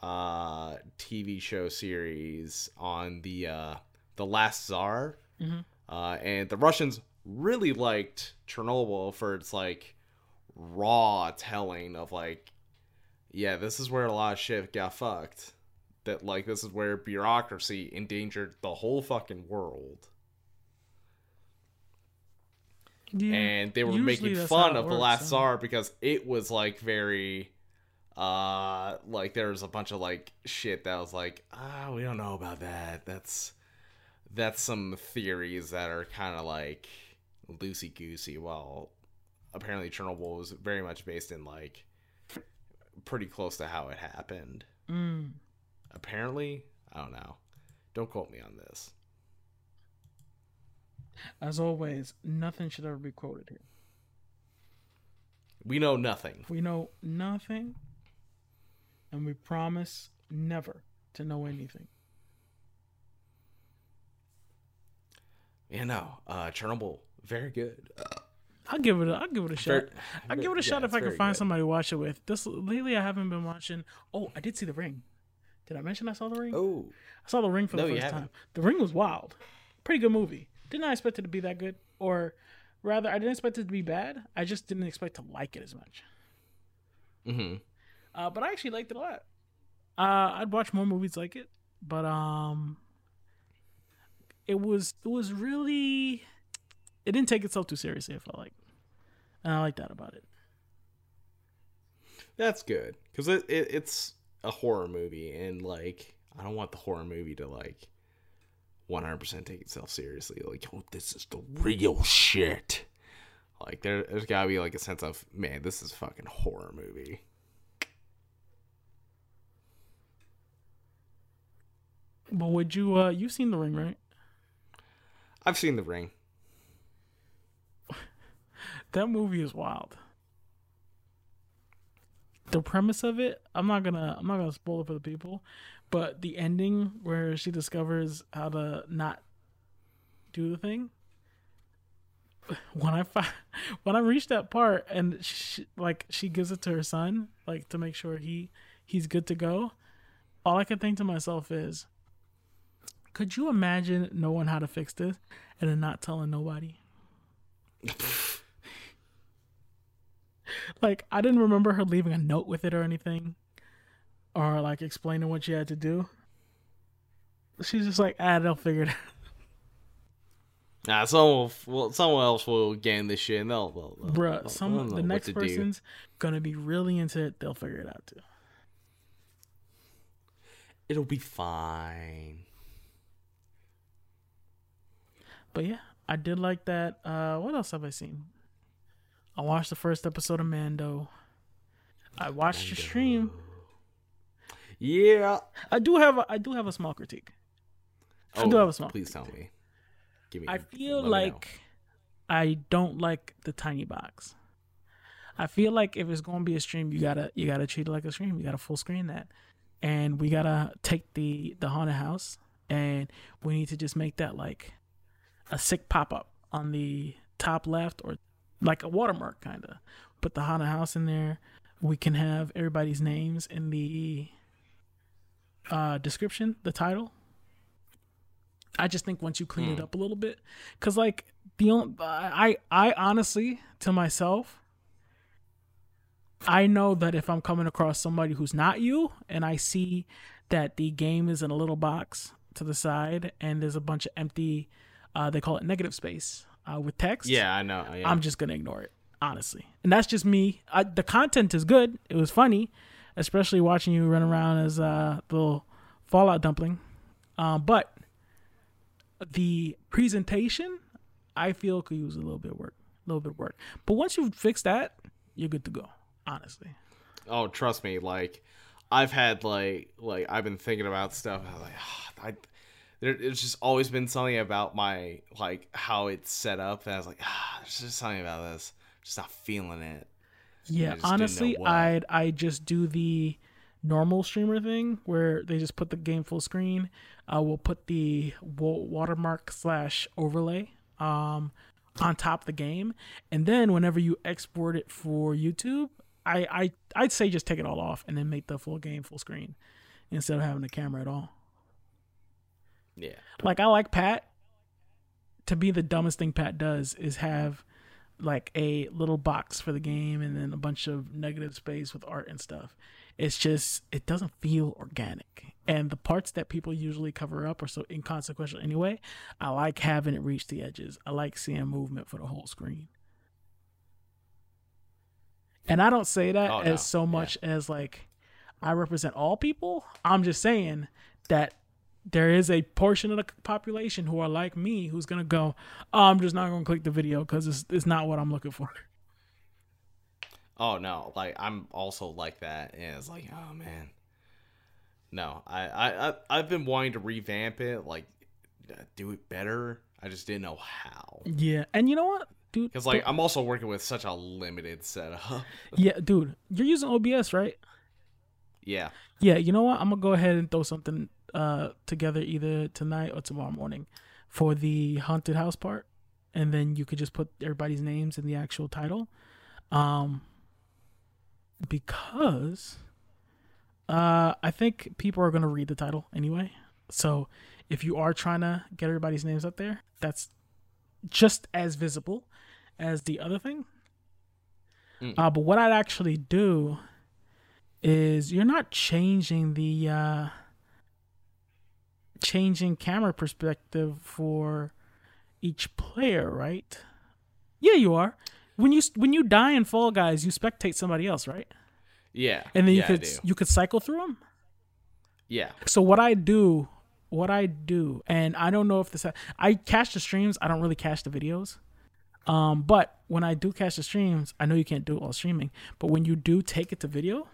uh TV show series on the uh the Last Tsar, Mhm. uh, and the Russians really liked Chernobyl for its like raw telling of like yeah, this is where a lot of shit got fucked. That like this is where bureaucracy endangered the whole fucking world. Yeah, And they were making fun of the last czar because it was like very uh like there was a bunch of like shit that was like, ah, we don't know about that. That's that's some theories that are kind of like loosey goosey. Well, apparently Chernobyl was very much based in like pretty close to how it happened. Mm. Apparently, I don't know. Don't quote me on this. As always, nothing should ever be quoted here. We know nothing. We know nothing, and we promise never to know anything. Yeah, no. Uh, Chernobyl, very good. Uh, I'll give it. A, I'll give it a shot. I'll give it a yeah, shot if I can find good. somebody to watch it with. This lately, I haven't been watching. Oh, I did see The Ring. Did I mention I saw The Ring? Oh, I saw The Ring for the No, you first time. The Ring was wild. Pretty good movie. Did not expect it to be that good, or rather, I didn't expect it to be bad. I just didn't expect to like it as much. mm-hmm. Uh, but I actually liked it a lot. Uh, I'd watch more movies like it, but um, it was it was really it didn't take itself too seriously. I felt like, and I like that about it. That's good because it, it it's a horror movie, and like I don't want the horror movie to like 100% take itself seriously. Like, oh, this is the real shit. Like, there, there's gotta be like a sense of man, this is a fucking horror movie. But would you uh you've seen The Ring, right? I've seen The Ring. That movie is wild. The premise of it, I'm not gonna I'm not gonna spoil it for the people, but the ending where she discovers how to not do the thing, when I fi- when I reached that part and she, like she gives it to her son like to make sure he he's good to go. All I can think to myself is, could you imagine knowing how to fix this and then not telling nobody? like I didn't remember her leaving a note with it or anything, or like explaining what she had to do. She's just like, ah, they'll figure it out. Nah, someone, well, someone else will gain this shit, and they'll, they'll, they'll Bruh, they'll- some the next to do. person's gonna be really into it. They'll figure it out too. It'll be fine. But yeah, I did like that. Uh, what else have I seen? I watched the first episode of Mando. I watched your stream. Yeah. I do have a, I do have a small critique. I Oh, do have a small. please tell me. Give me. I feel like I don't like the tiny box. I feel like if it's going to be a stream, you gotta you gotta treat it like a stream. You gotta full screen that, and we gotta take the the haunted house, and we need to just make that like a sick pop up on the top left or like a watermark kind of. Put the haunted house in there. We can have everybody's names in the uh, description, the title. I just think once you clean it Hmm. up a little bit, because like the only, I I honestly to myself, I know that if I'm coming across somebody who's not you, and I see that the game is in a little box to the side, and there's a bunch of empty, uh, they call it negative space uh, with text. Yeah, I know. Yeah. I'm just gonna ignore it, honestly. And that's just me. I, the content is good. It was funny, especially watching you run around as uh, the little Fallout dumpling. Um, but the presentation, I feel could use a little bit of work, a little bit of work. But once you fix that, you're good to go. Honestly, oh, trust me. Like, I've had like like I've been thinking about stuff. Like, ah, I. There, there's just always been something about my like how it's set up, and I was like, ah, there's just something about this. Just not feeling it. Yeah. just didn't know Honestly. I'd I just do the normal streamer thing where they just put the game full screen. Uh, we'll put the wa- watermark slash overlay um, on top of the game, and then whenever you export it for YouTube, I, I I'd say just take it all off and then make the full game full screen instead of having a camera at all. Yeah. Like I like Pat. To be the dumbest thing Pat does is have like a little box for the game and then a bunch of negative space with art and stuff. It's just it doesn't feel organic. And the parts that people usually cover up are so inconsequential anyway. I like having it reach the edges. I like seeing movement for the whole screen. And I don't say that Oh, as no. so much as like I represent all people. I'm just saying that there is a portion of the population who are like me who's gonna go, oh, I'm just not gonna click the video because it's it's not what I'm looking for. Oh no, like I'm also like that, and it's like, oh man, no, I I I- I've been wanting to revamp it, like uh, do it better. I just didn't know how, Yeah, and you know what, dude? because like I'm also working with such a limited setup. yeah, dude, you're using OBS, right? yeah, Yeah, you know what? I'm gonna go ahead and throw something uh together either tonight or tomorrow morning for the haunted house part, and then you could just put everybody's names in the actual title, um, because uh I think people are gonna read the title anyway. So if you are trying to get everybody's names up there, that's just as visible as the other thing. Mm. Uh, but what I'd actually do is you're not changing the uh changing camera perspective for each player, right? Yeah, you are. When you when you die in Fall Guys, you spectate somebody else, right? yeah, And then you yeah, could you could cycle through them. yeah, So what I do, what I do, and I don't know if this I cache the streams. I don't really cache the videos. Um, but when I do cache the streams, I know you can't do it while streaming. But when you do take it to video,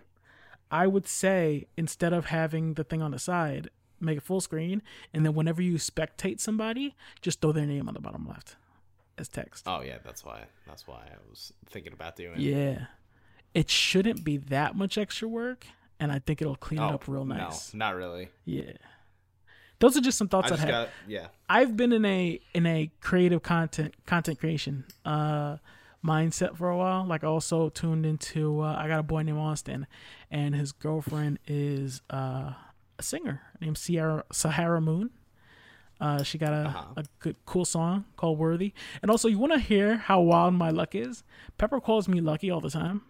I would say instead of having the thing on the side, make it full screen, and then whenever you spectate somebody, just throw their name on the bottom left as text. oh yeah, that's why that's why I was thinking about doing. Yeah, it shouldn't be that much extra work, and I think it'll clean Oh, it up real nice. No, not really. Yeah. those are just some thoughts I I had. got yeah. I've been in a in a creative content content creation uh mindset for a while. Like also tuned into uh, I got a boy named Austin and his girlfriend is uh a singer named Sierra Sahara Moon. Uh, she got a, Uh-huh. a good cool song called Worthy. And also you wanna hear how wild my luck is? Pepper calls me lucky all the time.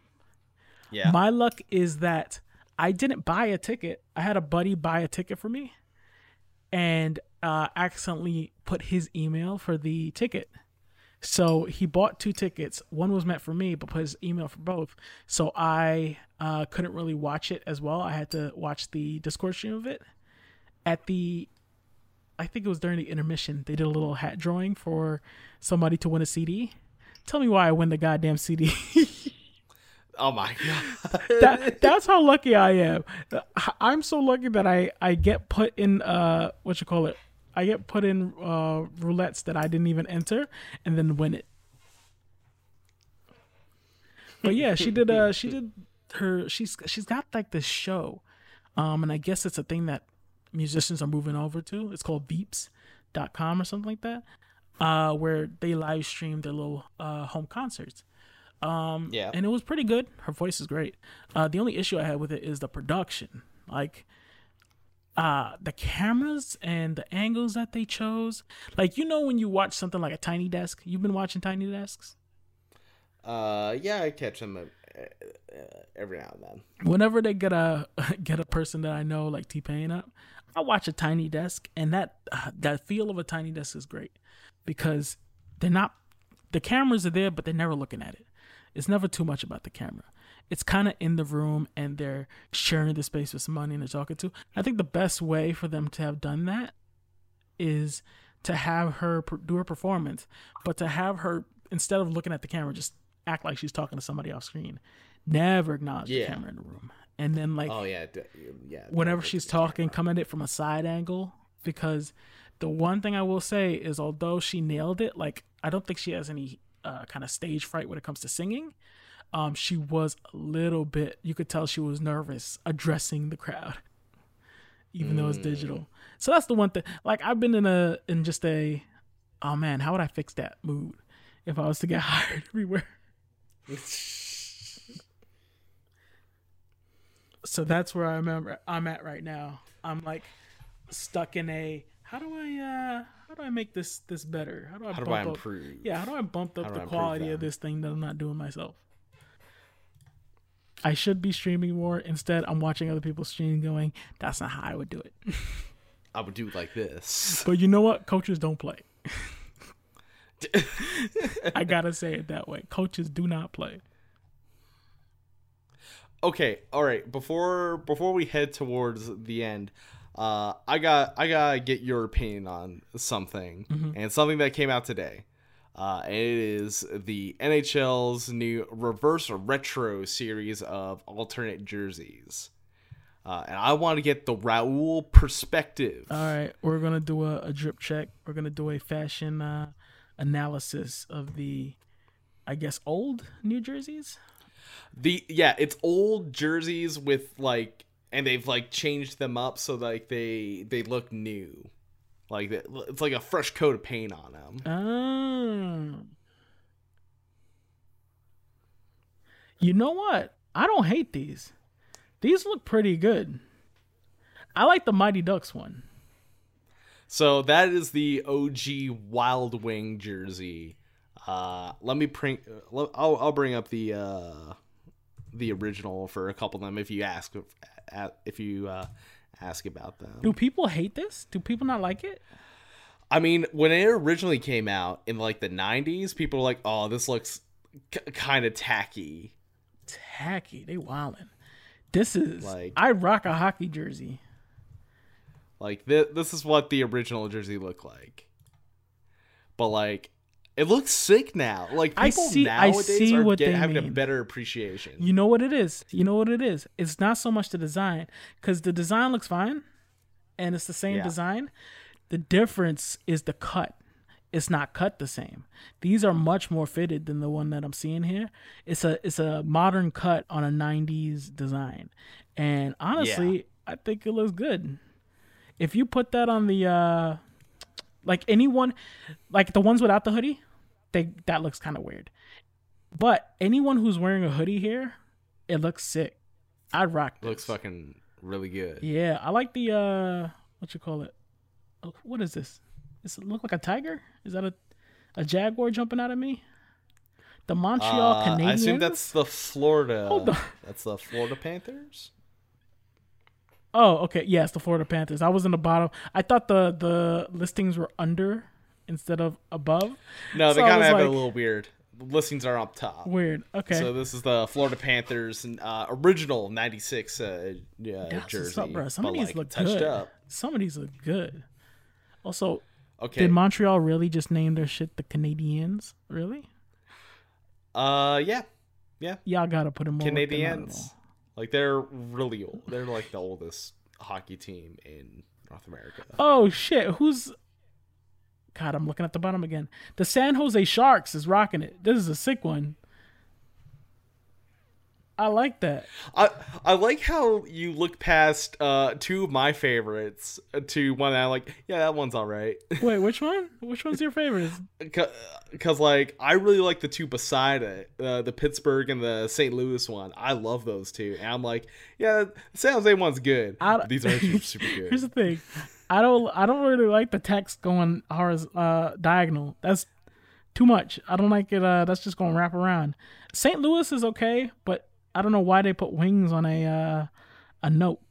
Yeah. My luck is that I didn't buy a ticket. I had a buddy buy a ticket for me and uh, accidentally put his email for the ticket. So he bought two tickets. One was meant for me, but put his email for both. So I uh, couldn't really watch it as well. I had to watch the Discord stream of it. At the, I think it was during the intermission, they did a little hat drawing for somebody to win a CD. Tell me why I win the goddamn CD. oh my god. that that's how lucky I am. I'm so lucky that I I get put in uh what you call it. I get put in uh roulettes that I didn't even enter and then win it. But yeah, she did uh she did her she's she's got like this show. Um and I guess it's a thing that musicians are moving over to. It's called Veeps.com or something like that. Uh where they live stream their little uh home concerts. Um, Yeah. and it was pretty good. Her voice is great. Uh, the only issue I had with it is the production. Like, uh, the cameras and the angles that they chose. Like, you know, when you watch something like a Tiny Desk, you've been watching Tiny Desks. Uh, yeah, I catch them uh, uh, every now and then. Whenever they get a get a person that I know like T Pain up, I watch a Tiny Desk, and that uh, that feel of a Tiny Desk is great because they're not the cameras are there, but they're never looking at it. It's never too much about the camera. It's kind of in the room and they're sharing the space with somebody and they're talking to. I think the best way for them to have done that is to have her do her performance, but to have her instead of looking at the camera, just act like she's talking to somebody off screen. Never acknowledge Yeah. the camera in the room, and then like Oh yeah, d- yeah. whenever she's look at the talking, come at it from a side angle because the one thing I will say is although she nailed it, like I don't think she has any uh, kind of stage fright when it comes to singing. Um, she was a little bit. You could tell she was nervous addressing the crowd, even though it's digital. So that's the one thing. Like I've been in a in just a, oh man, how would I fix that mood if I was to get hired everywhere? so that's where I'm at, I'm at right now. I'm like stuck in a how do I uh how do I make this this better? How do I How do bump I up improve? yeah, how do I bump up the quality of this thing that I'm not doing myself? I should be streaming more. Instead, I'm watching other people stream going, that's not how I would do it. I would do it like this. But you know what? Coaches don't play. I gotta say it that way. Coaches do not play. okay, all right. Before before we head towards the end, uh, I got I gotta get your opinion on something and something that came out today. Uh, and it is the NHL's new reverse retro series of alternate jerseys. Uh, and I want to get the Raul perspective. All right, we're gonna do a, a drip check. We're gonna do a fashion uh, analysis of the, I guess, old New Jerseys. The yeah, it's old jerseys with like, and they've like changed them up so like they they look new, like it's like a fresh coat of paint on them. Oh. You know what? I don't hate these. These look pretty good. I like the Mighty Ducks one. So that is the OG Wild Wing jersey. Uh, let me bring. I'll I'll bring up the uh, the original for a couple of them if you ask if you uh, ask about them. Do people hate this? Do people not like it? I mean, when it originally came out in like the '90s, people were like, "Oh, this looks k- kind of tacky." Tacky. They wildin'. This is Like- I rock a hockey jersey. Like th- this is what the original jersey looked like. But like, it looks sick now. Like people I see- I nowadays see are what get- having a better appreciation. You know what it is? You know what it is? It's not so much the design cuz the design looks fine and it's the same Yeah. design. The difference is the cut. It's not cut the same. These are much more fitted than the one that I'm seeing here. It's a it's a modern cut on a 90s design. And honestly, I think it looks good. If you put that on the uh like anyone like the ones without the hoodie, they that looks kind of weird. But anyone who's wearing a hoodie here, it looks sick. I'd rock. It looks fucking really good. Yeah, I like the uh what you call it? Oh, What is this? Does it look like a tiger? Is that a a jaguar jumping out of me? The Montreal Uh, Canadiens. I assume that's the Florida. Hold on. That's the Florida Panthers. Oh, okay. Yes, the Florida Panthers. I was in the bottom. I thought the the listings were under instead of above. No, they So kind of have it a little weird. The listings are up top. Weird. Okay. So this is the Florida Panthers uh, original '96 uh, yeah, jersey, what's up, bro. Some but, of these like, look touched good. up. Some of these look good. Also, Okay. did Montreal really just name their shit the Canadiens? Really? uh, yeah, yeah. Y'all gotta put them. Canadiens. Like they're really old. They're like the oldest hockey team in North America. Oh shit! Who's? God, I'm looking at the bottom again. The San Jose Sharks is rocking it. This is a sick one. I like that. I I like how you look past uh two of my favorites to one that I like. Yeah, that one's all right. Wait, which one? Which one's your favorite? Because like I really like the two beside it, uh, the Pittsburgh and the St. Louis one. I love those two, and I'm like, yeah, San Jose one's good. These are super good. Here's the thing. I don't. I don't really like the text going uh, diagonal. That's too much. I don't like it. Uh, that's just going to wrap around. St. Louis is okay, but I don't know why they put wings on a uh, a note.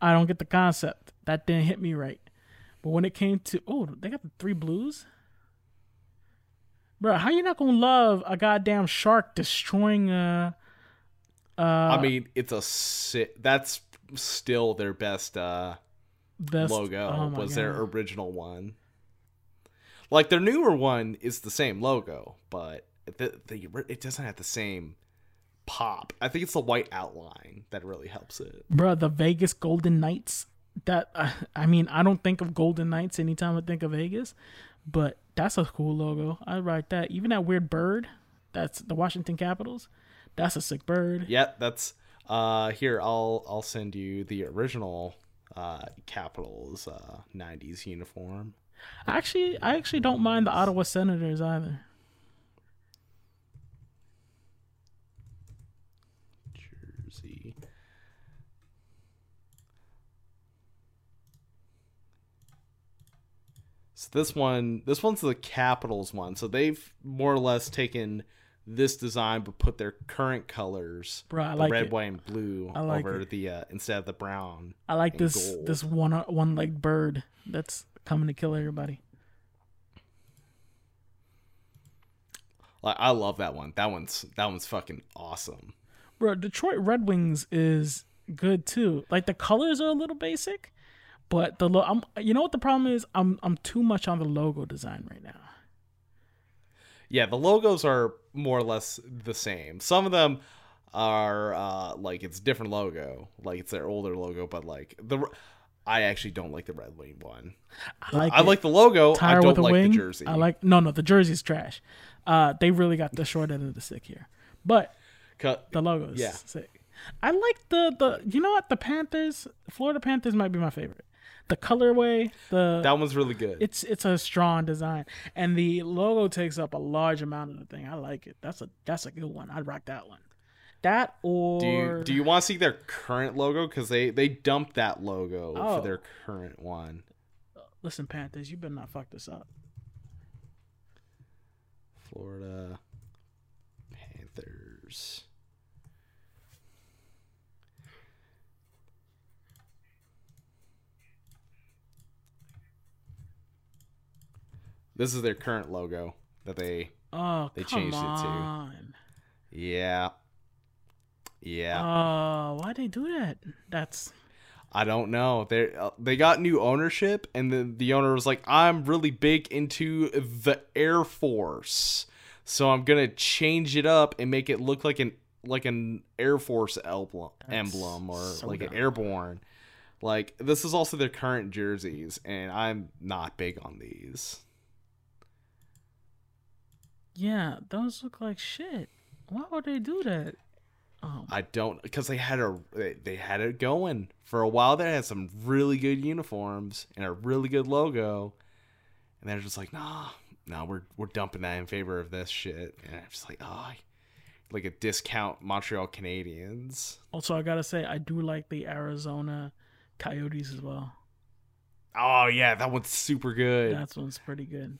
I don't get the concept. That didn't hit me right. But when it came to oh, they got the three blues. Bro, how you not gonna love a goddamn shark destroying uh uh I mean, it's a si- that's still their best uh best logo. oh was their original one. Like their newer one is the same logo, but the, the it doesn't have the same pop. I think it's the white outline that really helps it. Bruh, the Vegas Golden Knights. That uh, I mean, I don't think of Golden Knights anytime I think of Vegas, but that's a cool logo. I write that. Even that weird bird, that's the Washington Capitals. That's a sick bird. Yeah, that's uh here I'll I'll send you the original uh Capitals uh 90s uniform. Actually, I actually don't mind the Ottawa Senators either. Jersey. So this one, this one's the Capitals one. So they've more or less taken this design but put their current colors, Bro, like red, it. white, and blue, I like over it. the uh, instead of the brown. I like this gold. this one one legged bird that's coming to kill everybody. Like I love that one. That one's that one's fucking awesome. Bro, Detroit Red Wings is good too. Like the colors are a little basic, but the lo- I'm you know what the problem is? I'm I'm too much on the logo design right now. Yeah, the logos are more or less the same. Some of them are uh like it's different logo, like it's their older logo, but like the I actually don't like the Red Wing one. I like I like the logo. tire I don't like wing. the jersey. I like no no the jersey's trash. Uh, they really got the short end of the stick here, but Cut. the logo's Yeah. sick. I like the the you know what the Panthers Florida Panthers might be my favorite. The colorway, the That one's really good. it's it's a strong design, and the logo takes up a large amount of the thing. I like it. That's a that's a good one. I'd rock that one. That or do you do you want to see their current logo? Because they they dumped that logo Oh. for their current one. listen Panthers? You better not fuck this up. Florida Panthers. This is their current logo that they Oh, They changed it to. yeah. Yeah. Oh, why they do that? That's I don't know. They uh, they got new ownership, and the the owner was like, "I'm really big into the Air Force, so I'm gonna change it up and make it look like an like an Air Force emblem, emblem or so like an airborne." Like this is also their current jerseys, and I'm not big on these. Yeah. Those look like shit. Why would they do that? Oh, I don't because they had a they- they had it going for a while. They had some really good uniforms and a really good logo, and they're just like, nah, no, we're we're dumping that in favor of this shit. And I'm just like, oh, like a discount Montreal Canadiens. also I gotta say I do like the Arizona Coyotes as well. Oh yeah, that one's super good. That one's pretty good.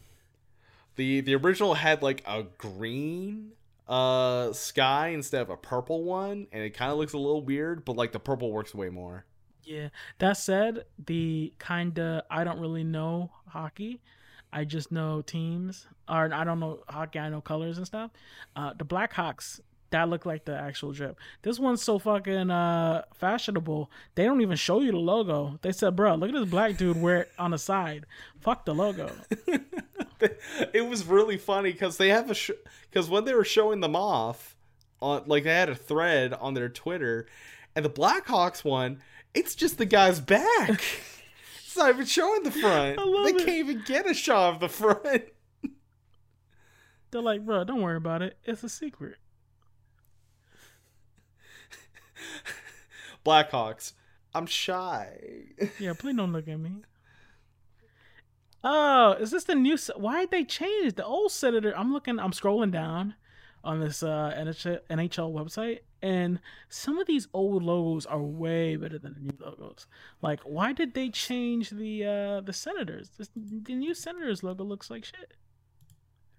The The original had like a green uh sky instead of a purple one, and it kind of looks a little weird, but like the purple works way more. Yeah. That said, the kinda I don't really know hockey. I just know teams, or I don't know hockey. I know colors and stuff. Uh, the Blackhawks that look like the actual drip. This one's so fucking uh, fashionable. They don't even show you the logo. They said, "Bro, look at this black dude wear it on the side. Fuck the logo." it was really funny because they have a because when they were showing them off on like they had a thread on their Twitter, and the Blackhawks one, it's just the guy's back. it's not even showing the front. They it. can't even get a shot of the front. They're like, "Bro, don't worry about it. It's a secret." Blackhawks, I'm shy. Yeah, please don't look at me. Oh, is this the new? Why did they change the old senator? I'm looking. I'm scrolling down on this uh, NHL, website, and some of these old logos are way better than the new logos. Like, why did they change the uh, the Senators? This, the new Senators logo looks like shit.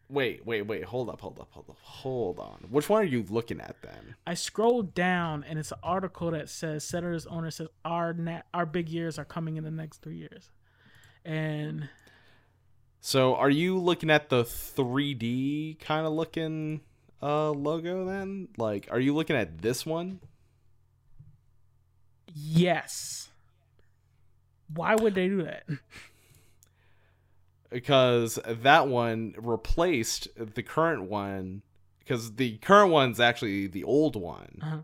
Wait, wait, wait. Hold up, hold up, hold up, hold on. Which one are you looking at then? I scrolled down, and it's an article that says Senators owner says our na- our big years are coming in the next three years, and So, are you looking at the 3D kind of looking uh logo then? Like, are you looking at this one? Yes. Why would they do that? Because that one replaced the current one because the current one's actually the old one. Uh-huh.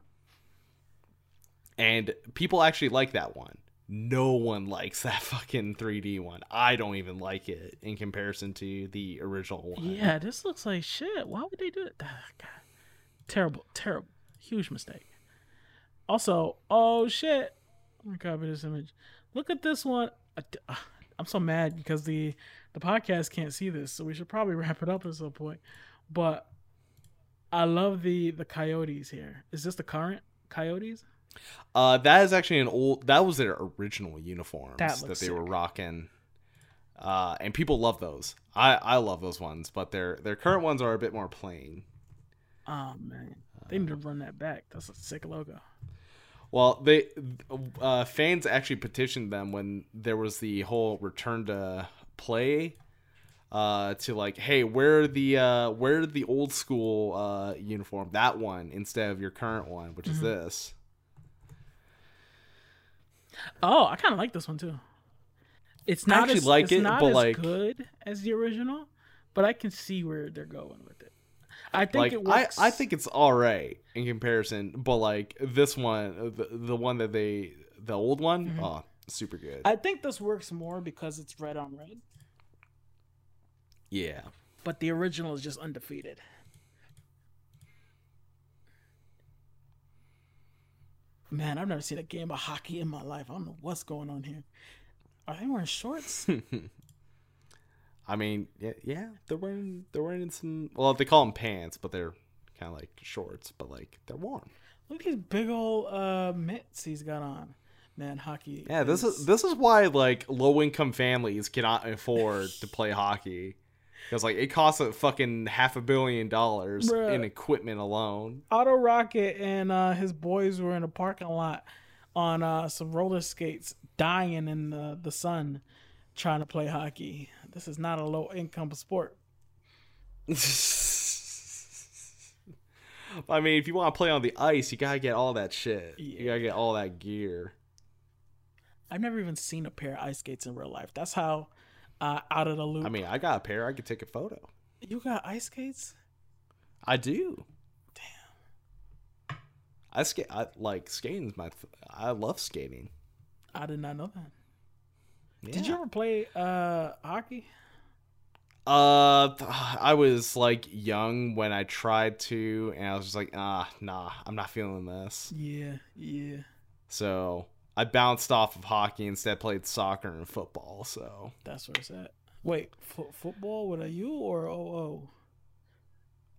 And people actually like that one. No one likes that fucking 3D one. I don't even like it in comparison to the original one. Yeah, this looks like shit. Why would they do it? Ah, God. Terrible, terrible, huge mistake. Also, oh shit, let me copy this image. Look at this one. Uh, I'm so mad because the the podcast can't see this, so we should probably wrap it up at some point. But I love the the coyotes here. Is this the current coyotes? Uh, that is actually an old. That was their original uniforms That that, they were rocking. Uh, and people love those. I I love those ones, but their their current ones are a bit more plain. Oh man, they need to run that back. That's a sick logo. Well, they uh, fans actually petitioned them when there was the whole return to play. Uh, to like, hey, wear the uh, wear the old school uh, uniform, that one instead of your current one, which is this. Oh, I kind of like this one too. It's not actually as, like it's it, not but, as like- good as the original, but I can see where they're going with it. I think like it I. I think it's all right in comparison, but like this one, the, the one that they, the old one, oh, super good. I think this works more because it's red on red, yeah, but the original is just undefeated. Man, I've never seen a game of hockey in my life. I don't know what's going on here. Are they wearing shorts? I mean, yeah, yeah, they're wearing they're wearing some. Well, they call them pants, but they're kind of like shorts, but like they're warm. Look at these big old uh, mitts he's got on. Man, hockey. Yeah, this is this is why like low income families cannot afford to play hockey. Because like it costs a fucking half a billion dollars Bruh. in equipment alone. Auto Rocket and uh, his boys were in a parking lot on uh, some roller skates, dying in the, the sun, trying to play hockey. This is not a low income sport. I mean, if you want to play on the ice, you gotta get all that shit. You gotta get all that gear. I've never even seen a pair of ice skates in real life. That's how uh, out of the loop. I mean, I got a pair. I could take a photo. you got ice skates? I do. Damn. I skate. I like skating's my. Th- I love skating. I did not know that. Yeah. Did you ever play uh, hockey? Uh, I was like young when I tried to, and I was just like, ah, nah, I'm not feeling this. Yeah, yeah. So I bounced off of hockey instead, played soccer and football. So That's where it's at. Wait, fo- football with a U or O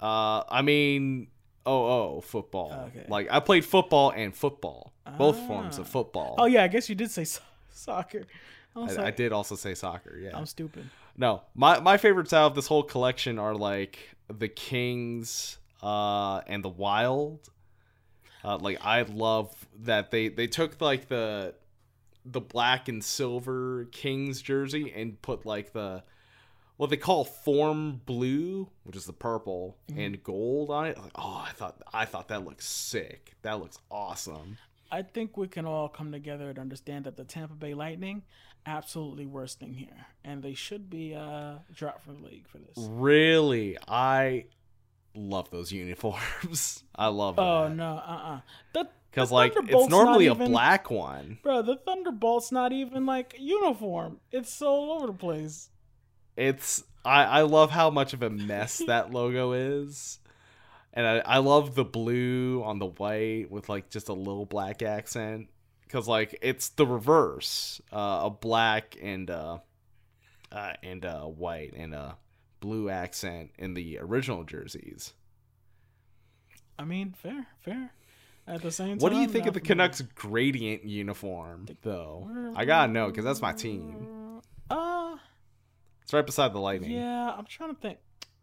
Uh, I mean, oh, oh, football. Okay. Like I played football and football, both Ah. forms of football. Oh yeah, I guess you did say so- soccer. I, I, I did also say soccer. Yeah. I'm stupid. No, my my favorites out of this whole collection are like the Kings, uh, and the Wild. Uh, like I love that they they took like the the black and silver Kings jersey and put like the what they call Forum blue, which is the purple and gold on it. Like, oh, I thought I thought that looks sick. That looks awesome. I think we can all come together and understand that the Tampa Bay Lightning absolutely worst thing here, and they should be uh, dropped from the league for this. Really, I love those uniforms. I love Oh that. no, uh, uh The Because like it's normally a even- black one. bro, the Thunderbolt's not even like uniform. It's so all over the place. It's I I love how much of a mess that logo is, and I I love the blue on the white with like just a little black accent. Because like it's the reverse, uh, a black and uh, uh and uh white and a blue accent in the original jerseys. I mean, fair, fair. At the same time, What do you think of the. Canucks gradient uniform though? I gotta know because that's my team. Uh, It's right beside the Lightning. yeah, I'm trying to think.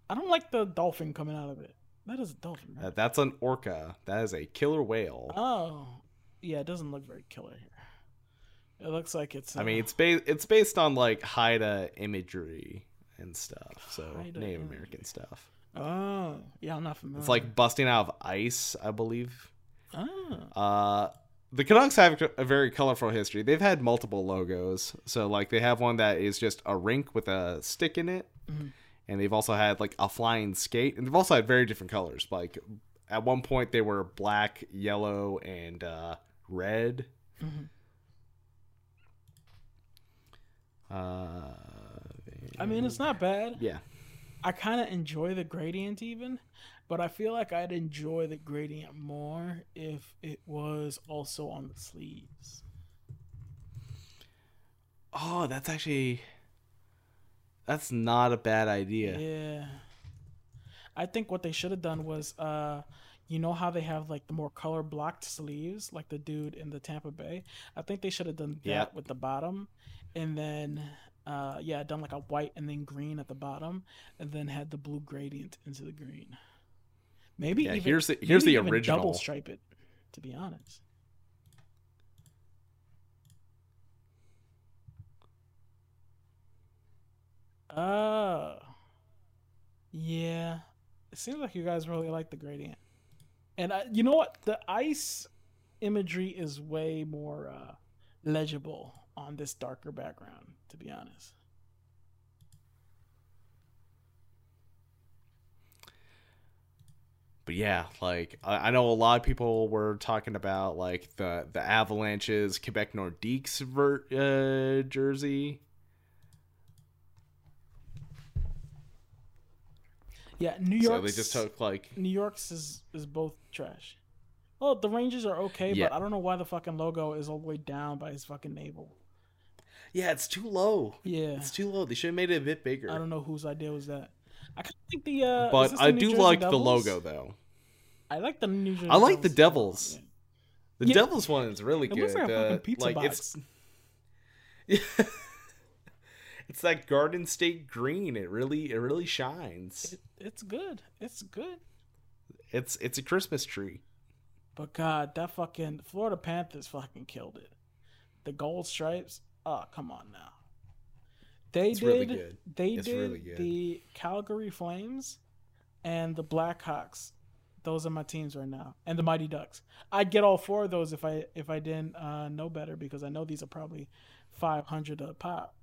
I don't like the dolphin coming out of it. That is a dolphin. Right? Uh, that's an orca. That is a killer whale. Oh, yeah, it doesn't look very killer here. It looks like it's. Uh, I mean, it's based it's based on like Haida imagery and stuff. So Native imagery. American stuff. Oh, yeah, I'm not familiar. It's like busting out of ice, I believe. Oh, Uh, the Canucks have a very colorful history. They've had multiple logos. So like they have one that is just a rink with a stick in it, Mhm. and they've also had like a flying skate, and they've also had very different colors. Like at one point they were black, yellow, and uh, red. Mhm. Uh, I mean, it's not bad. yeah. I kind of enjoy the gradient even, but I feel like I'd enjoy the gradient more if it was also on the sleeves. Oh, that's actually that's not a bad idea. Yeah. I think what they should have done was uh you know how they have like the more color blocked sleeves like the dude in the Tampa Bay? I think they should have done that Yeah. with the bottom and then uh yeah, done like a white and then green at the bottom and then had the blue gradient into the green. Maybe Yeah, even here's the- here's the original. double stripe it to be honest. Oh. Yeah. It seems like you guys really like the gradient. And I, you know what? The ice imagery is way more uh, legible on this darker background, to be honest. But yeah, like I, I know a lot of people were talking about like the the Avalanche's Quebec Nordiques ver- uh, jersey. Yeah, New York. So they just took like New York's is is both trash. Well, the Rangers are okay, Yeah. but I don't know why the fucking logo is all the way down by his fucking navel. Yeah, it's too low. Yeah, It's too low. They should have made it a bit bigger. I don't know whose idea was that. I kind of think the. Uh, but the I do Jersey like the logo though. I like the New Jersey. I like the Devils. Devils. The Yeah. Devils one is really It good. looks like a fucking Uh, pizza like box. it's it's that Garden State green. It really it really shines. It, it's good. It's good. It's it's a Christmas tree. But God, that fucking Florida Panthers fucking killed it. The gold stripes. Oh, come on now. They It's did. really good. They It's did really good. the Calgary Flames and the Blackhawks. Those are my teams right now, and the Mighty Ducks. I'd get all four of those if I if I didn't uh, know better because I know these are probably five hundred a pop.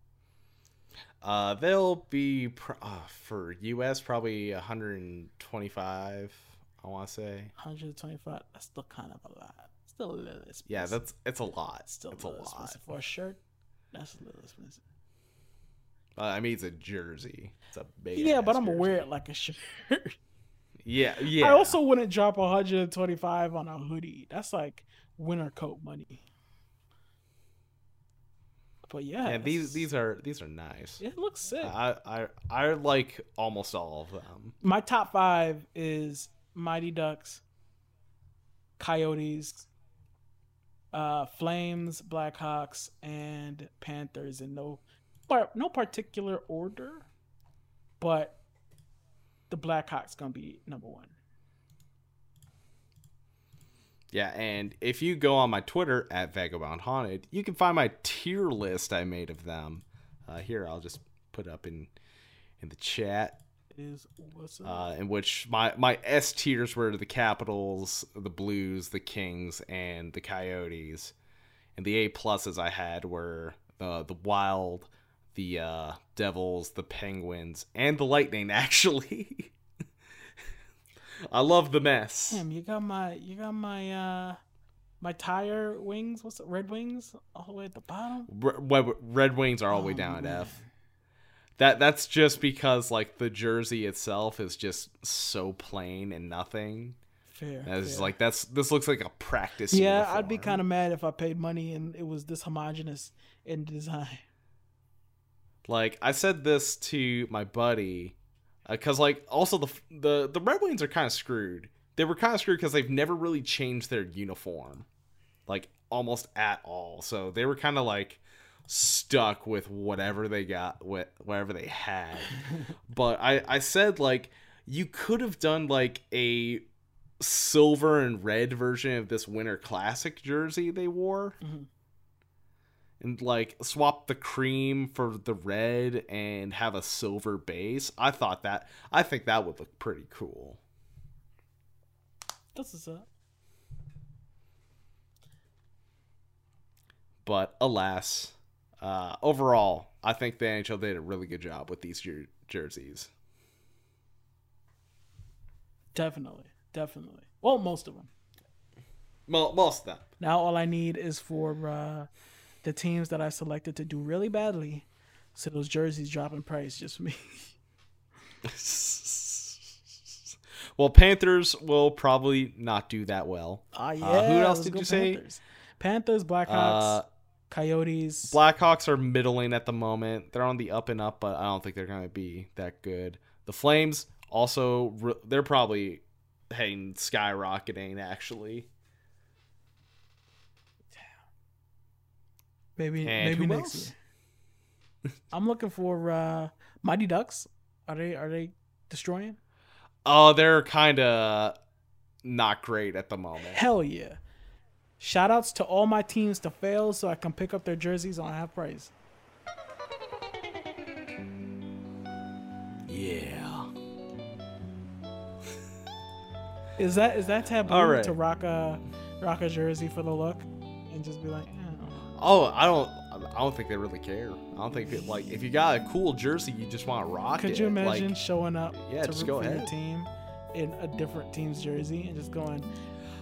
Uh, they'll be pr- uh, for US probably 125. I want to say. 125. That's still kind of a lot. Still a little expensive. Yeah, that's it's a lot. still it's a a lot. expensive for a shirt. That's a little expensive. Uh, I mean, it's a jersey. It's a big. Yeah, but I'm gonna wear it like a shirt. Yeah, yeah. I also wouldn't drop 125 on a hoodie. That's like winter coat money. But yeah, yeah, these these are these are nice. it looks sick. I, I I like almost all of them. My top five is Mighty Ducks, Coyotes, uh, Flames, Blackhawks, and Panthers in no no particular order, but the Blackhawks gonna be number one. Yeah, and if you go on my Twitter at Vagabond Haunted, you can find my tier list I made of them. Uh, here, I'll just put up in in the chat. Is what's up? uh, in which my my S tiers were the Capitals, the Blues, the Kings, and the Coyotes, and the A pluses I had were the the Wild, the uh, Devils, the Penguins, and the Lightning. Actually, I love the mess. Damn, you got my you got my uh my tire wings. What's it? Red Wings all the way at the bottom. Red- Red Wings are all the way Oh, down at. F. That that's just because like the jersey itself is just so plain and nothing. Fair. Fair. like that's this looks like a practice. Yeah, I'd be kind of mad if I paid money and it was this homogenous in design. Like I said this to my buddy, uh, because like also the the the Red Wings are kind of screwed. They were kind of screwed because they've never really changed their uniform, like almost at all. So they were kind of like stuck with whatever they got, with whatever they had. but I I said like you could have done like a silver and red version of this Winter Classic jersey they wore Mhm. and like swap the cream for the red and have a silver base. I thought that I think that would look pretty cool. That's what's up. But alas, uh, overall, I think the NHL did a really good job with these jer- jerseys. Definitely, definitely. Well, most of them. Well, most of them. Now all I need is for uh, the teams that I selected to do really badly, so those jerseys drop in price just for me. well, Panthers will probably not do that well. Ah, yeah. Uh, who else did you say? Panthers. Panthers, Blackhawks, Uh, Coyotes. Blackhawks are middling at the moment. They're on the up and up, but I don't think they're going to be that good. The Flames also re- they're probably heading skyrocketing actually. maybe and maybe next else? year. I'm looking for uh, Mighty Ducks. Are they are they destroying? Oh, they're kind of not great at the moment. Hell yeah! Shout outs to all my teams to fail so I can pick up their jerseys on half price. Yeah. Is that is that taboo right. to rock a rock a jersey for the look and just be like, eh, Oh, I don't I don't think they really care. I don't think it, like if you got a cool jersey, you just want to rock could it. Could you imagine Like, showing up yeah, to just root go for your team in a different team's jersey and just going,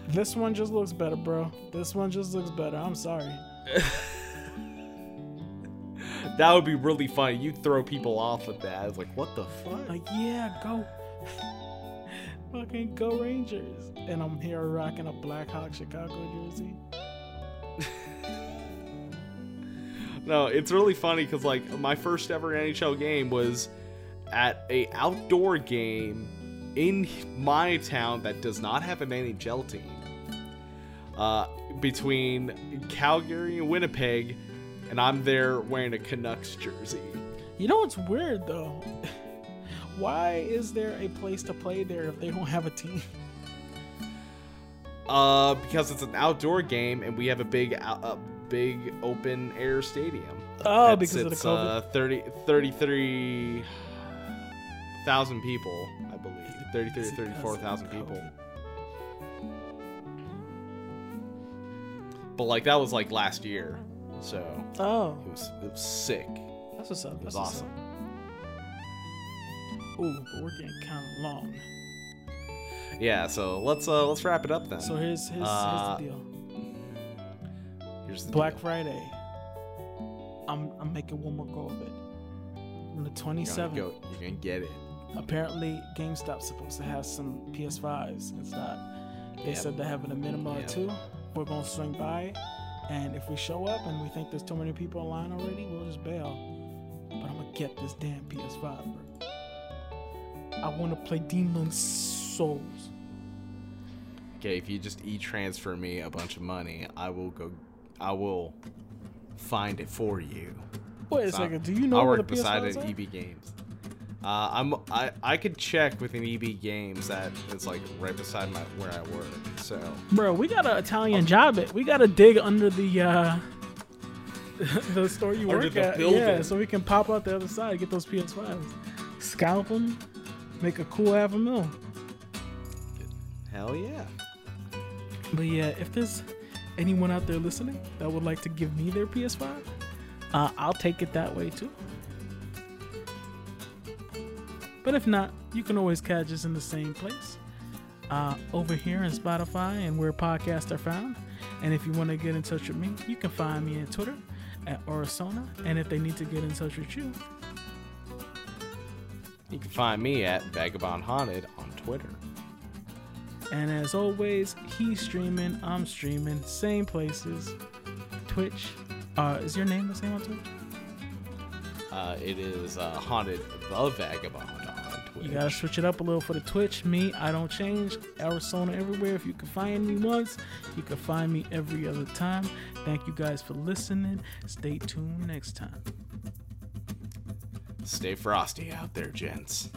this one just looks better, bro. This one just looks better. I'm sorry. that would be really funny. You throw people off with that. It's like, what the fuck? Like, yeah, go. Fucking go Rangers. And I'm here rocking a Blackhawk Chicago jersey. No, it's really funny because like my first ever NHL game was at a outdoor game in my town that does not have an NHL team. Uh, between Calgary and Winnipeg, and I'm there wearing a Canucks jersey. You know what's weird though? Why is there a place to play there if they don't have a team? Uh, because it's an outdoor game and we have a big, a big open air stadium. Oh, because of the COVID. Uh, 30, 33,000 people, I believe. 33 Is it 'cause of 34,000 the people. But like that was like last year, so Oh, it was it was sick. that's what's up. It was That's awesome. Ooh, but we're getting kind of long. Yeah, so let's uh let's wrap it up then. So here's here's, Uh, here's the deal. Here's the Black deal. Friday. I'm I'm making one more go of it. on the 27th, You're 27th. gonna, go, you're gonna get it. Apparently, GameStop's supposed to have some PS5s It's not. They Yep. said they're having a minimum Yep. of two. We're gonna swing by, and if we show up and we think there's too many people in line already, we'll just bail. But I'm gonna get this damn PS5, bro. I want to play Demon's Souls. Okay, if you just e-transfer me a bunch of money, I will go. I will find it for you. Wait a So, second. Do you know I where the work beside PS5s an? EB Games. Uh, I'm I I could check with an EB Games that is like right beside my where I work. So Bro, we got an Italian job. It. We got to dig under the uh, the store you Under work the at. Yeah, so we can pop out the other side, get those PS5s, scalp them, make a cool half a mil. hell yeah. But yeah, if there's anyone out there listening that would like to give me their PS5, uh, I'll take it that way too. But if not, you can always catch us in the same place uh, over here in Spotify and where podcasts are found. And if you want to get in touch with me, you can find me on Twitter at Orasona. And if they need to get in touch with you, You can find me at Vagabond Haunted on Twitter. and as always, he's streaming, I'm streaming, same places, Twitch. Uh, is your name the same on Twitch? Uh, it is uh, Haunted the Vagabond. You gotta switch it up a little for the Twitch. Me, I don't change. Arizona everywhere. If you can find me once, you can find me every other time. Thank you guys for listening. Stay tuned next time. Stay frosty out there, gents.